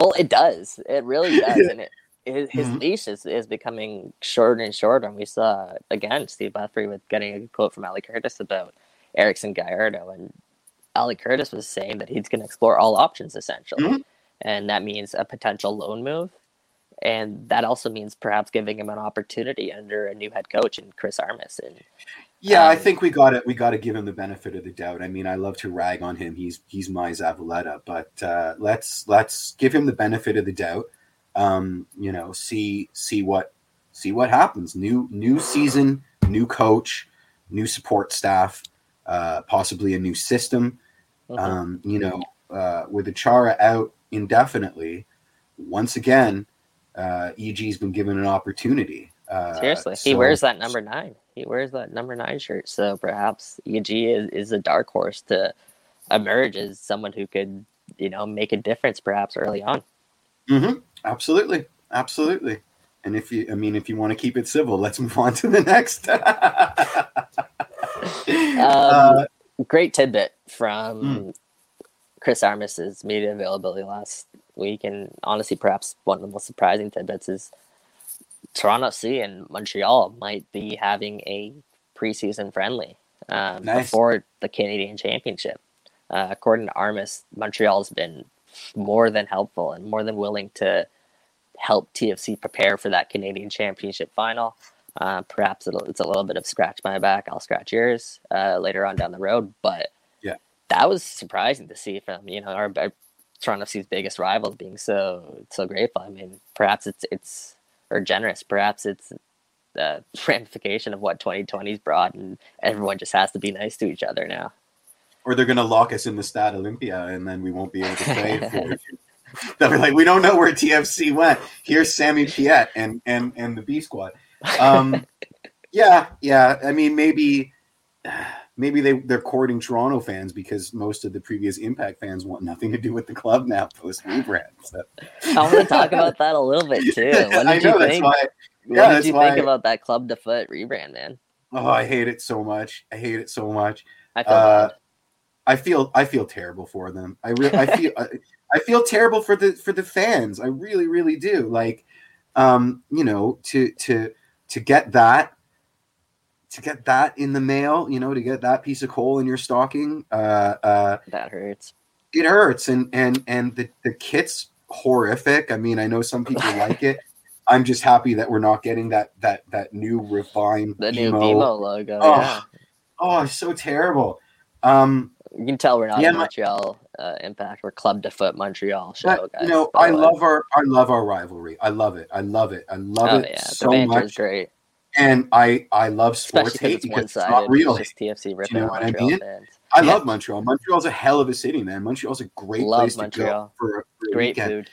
well it does it really does and it his, his mm-hmm. leash is, is becoming shorter and shorter. And we saw again Steve Buffery with getting a quote from Ali Curtis about Erickson Gallardo, and Ali Curtis was saying that he's going to explore all options essentially, mm-hmm. and that means a potential loan move, and that also means perhaps giving him an opportunity under a new head coach and Chris Armas. And yeah, um, I think we got it. We got to give him the benefit of the doubt. I mean, I love to rag on him. He's he's my Zavaleta, but uh, let's let's give him the benefit of the doubt um, you know, see see what see what happens. New new season, new coach, new support staff, uh, possibly a new system. Mm-hmm. Um, you know, uh, with Achara out indefinitely, once again, uh, EG's been given an opportunity. Uh, Seriously, so, he wears that number nine. He wears that number nine shirt. So perhaps EG is, is a dark horse to emerge as someone who could, you know, make a difference perhaps early on. Mm-hmm. Absolutely, absolutely. And if you, I mean, if you want to keep it civil, let's move on to the next. um, uh, great tidbit from mm. Chris Armas's media availability last week, and honestly, perhaps one of the most surprising tidbits is Toronto FC and Montreal might be having a preseason friendly um, nice. before the Canadian Championship. Uh, according to Armas, Montreal's been more than helpful and more than willing to help TFC prepare for that Canadian Championship final. Uh, perhaps it's a little bit of scratch my back, I'll scratch yours uh, later on down the road. But yeah, that was surprising to see from you know our, our Toronto FC's biggest rivals being so so grateful. I mean, perhaps it's it's or generous. Perhaps it's the ramification of what 2020's brought, and everyone just has to be nice to each other now. Or they're going to lock us in the Stade Olympia, and then we won't be able to play for They'll be like, we don't know where TFC went. Here's Sammy Piette and and and the B Squad. Um, yeah, yeah. I mean, maybe maybe they they're courting Toronto fans because most of the previous Impact fans want nothing to do with the club now post rebrand. So. I want to talk about that a little bit too. What did know, you think? Why, yeah, what did you think about that Club de Foot rebrand, man? Oh, I hate it so much. I hate it so much. I feel uh, I feel I feel terrible for them. I really I feel I feel terrible for the for the fans. I really, really do. Like, um, you know, to to to get that to get that in the mail, you know, to get that piece of coal in your stocking, uh, uh, that hurts. It hurts, and and and the the kit's horrific. I mean, I know some people like it. I'm just happy that we're not getting that that that new refined the new BMO logo. Oh, yeah. oh, so terrible. Um, you can tell we're not yeah, in Montreal uh, Impact. We're Club de Foot Montreal show, guys. You know, I love our I love our rivalry. I love it. I love it. I love oh, it yeah. so the much. great. And I I love sports hate because it's not real. It's TFC ripping you know what I mean? Fans. I yeah. love Montreal. Montreal's a hell of a city, man. Montreal's a great love place Montreal. to go for, for great weekend. food.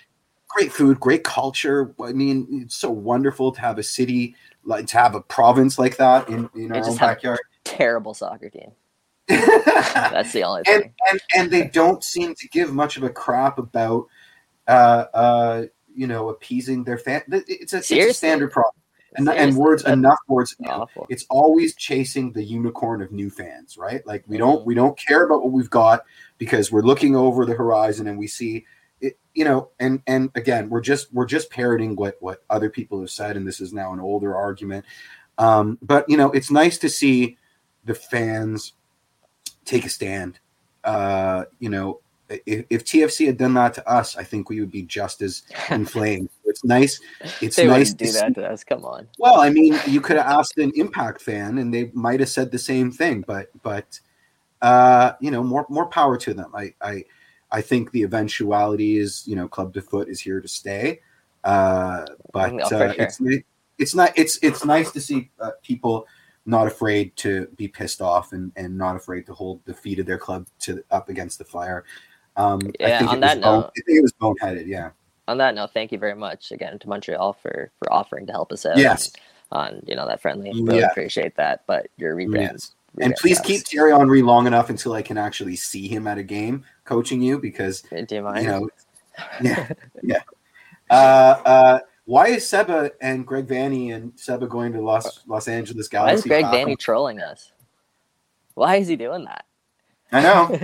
Great food, great culture. I mean, it's so wonderful to have a city like to have a province like that in, in our own backyard. terrible soccer team. That's the only thing. And, and, and they don't seem to give much of a crap about, uh, uh, you know, appeasing their fan. It's a, it's a standard problem. And, and, words enough words it's always chasing the unicorn of new fans right like we don't mm-hmm. we don't care about what we've got because we're looking over the horizon and we see it, you know, and and again, we're just we're just parroting what what other people have said, and this is now an older argument. Um, but you know, it's nice to see the fans take a stand. Uh, you know, if, if, TFC had done that to us, I think we would be just as inflamed. it's nice. It's they nice to do that to us. Come on. Well, I mean, you could have asked an Impact fan, and they might have said the same thing. But, but, uh, you know, more more power to them. I, I, I think the eventuality is, you know, Club de Foot is here to stay. Uh, but oh, uh, sure. it's it's not it's it's nice to see uh, people not afraid to be pissed off and, and not afraid to hold the feet of their club to up against the fire. Um, yeah, I think on that note, bone, I think it was boneheaded. Yeah. On that note, thank you very much again to Montreal for for offering to help us out. Yes. On you know that friendly, really yeah. appreciate that. But your rebrand. Yes. And please keep Thierry Henry long enough until I can actually see him at a game coaching you because Do you, mind? you know, yeah, yeah. Uh, uh, why is Seba and Greg Vanney and Seba going to Los Los Angeles Galaxy? Why is Greg Vanney trolling us? Why is he doing that? I know.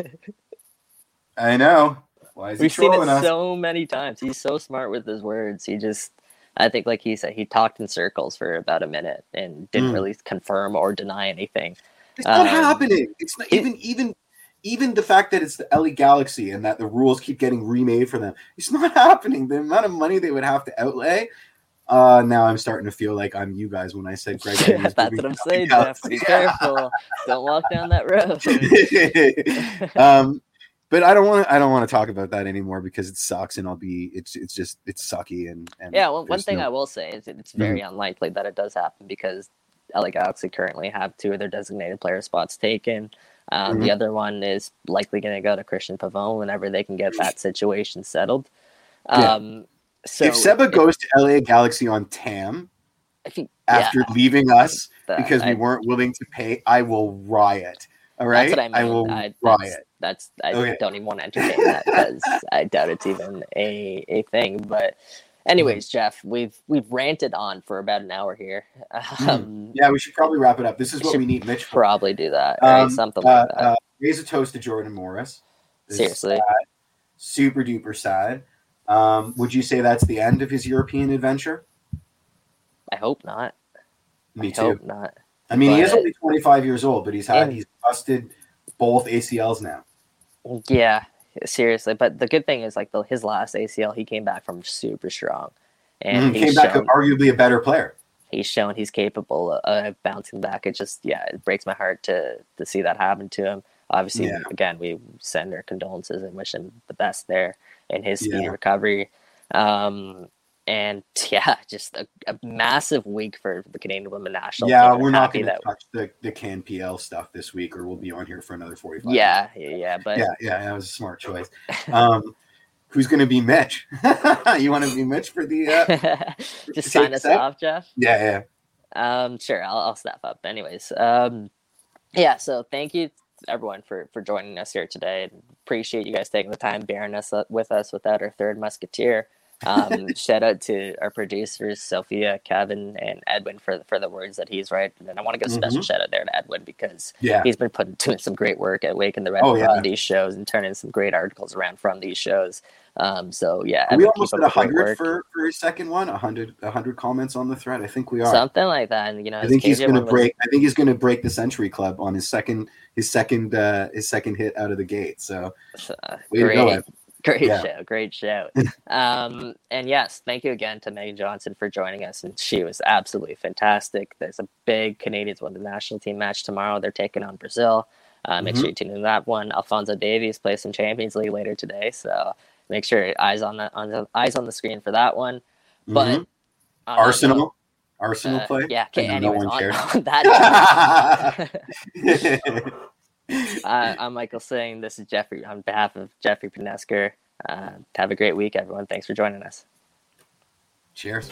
I know. Why is he? We've seen it us? so many times. He's so smart with his words. He just, I think, like he said, he talked in circles for about a minute and didn't mm. really confirm or deny anything. It's not um, happening. It's not, even even even the fact that it's the LA Galaxy and that the rules keep getting remade for them, it's not happening. The amount of money they would have to outlay. Uh, now I'm starting to feel like I'm you guys when I said Greg. That's what I'm saying, Jeff. Be careful. Don't walk down that road. um, but I don't want to. I don't want to talk about that anymore because it sucks, and I'll be. It's it's just it's sucky and. and yeah, well, one thing no... I will say is it's very mm-hmm. unlikely that it does happen because LA Galaxy currently have two of their designated player spots taken. Um, mm-hmm. The other one is likely going to go to Cristian Pavón whenever they can get that situation settled. Um, yeah. So if Seba if, goes to LA Galaxy on TAM he, after yeah, leaving us the, because we I, weren't willing to pay, I will riot. All right, that's what I, mean. I will I, riot. That's, that's I okay. don't even want to entertain that because I doubt it's even a a thing. But Anyways, Jeff, we've we've ranted on for about an hour here. Hmm. Um, yeah, we should probably wrap it up. This is what we need Mitch for. Probably do that. Right? Um, Something uh, like that. Uh, raise a toast to Jordan Morris. This Seriously, super duper sad. Um, would you say that's the end of his European adventure? I hope not. Me I too. Hope not. I mean, but, he is only 25 years old, but he's had he's busted both ACLs now. Yeah, seriously. But the good thing is, like the, his last ACL, he came back from super strong, and mm, came back arguably a better player. He's shown he's capable of, of bouncing back. It just yeah, it breaks my heart to to see that happen to him. Obviously, yeah. again, we send our condolences and wish him the best there in his speedy yeah. recovery. Um, and yeah, just a, a, massive week for the Canadian women national. Yeah, we're not going to touch the, the CanPL stuff this week, or we'll be on here for another forty-five. Yeah, minutes. yeah, but yeah, yeah, that was a smart choice. Um, who's going to be Mitch? you want to be Mitch for the? Uh, just sign us set? off, Jeff. Yeah, yeah. Um, sure, I'll, I'll step up. Anyways, um, yeah. So thank you everyone for for joining us here today. Appreciate you guys taking the time bearing us with us without our third musketeer. Um, shout out to our producers, Sophia, Kevin, and Edwin for for the words that he's right. And I want to give a special mm-hmm. shout out there to Edwin because yeah. he's been putting doing some great work at Waking the Red oh, yeah. on these shows and turning some great articles around from these shows. Um, so yeah, are we almost at hundred for for his second one. A hundred, a hundred comments on the thread. I think we are something like that. And you know, I think he's going to break. Was... I think he's going to break the Century Club on his second, his second, uh, his second hit out of the gate. So, uh, great. Great yeah. show, great show. um, and yes, thank you again to Meaghen Johnson for joining us, and she was absolutely fantastic. There's a big Canadians won the national team match tomorrow. They're taking on Brazil. Uh, make mm-hmm. sure you tune in that one. Alfonso Davies plays in Champions League later today, so make sure eyes on the on the eyes on the screen for that one. But mm-hmm. Arsenal, note, Arsenal uh, play. Yeah. Okay. Anyways, no on, on that. uh, I'm Michael Singh. This is Jeffrey on behalf of Jeffrey Pinesker. Uh, have a great week, everyone. Thanks for joining us. Cheers.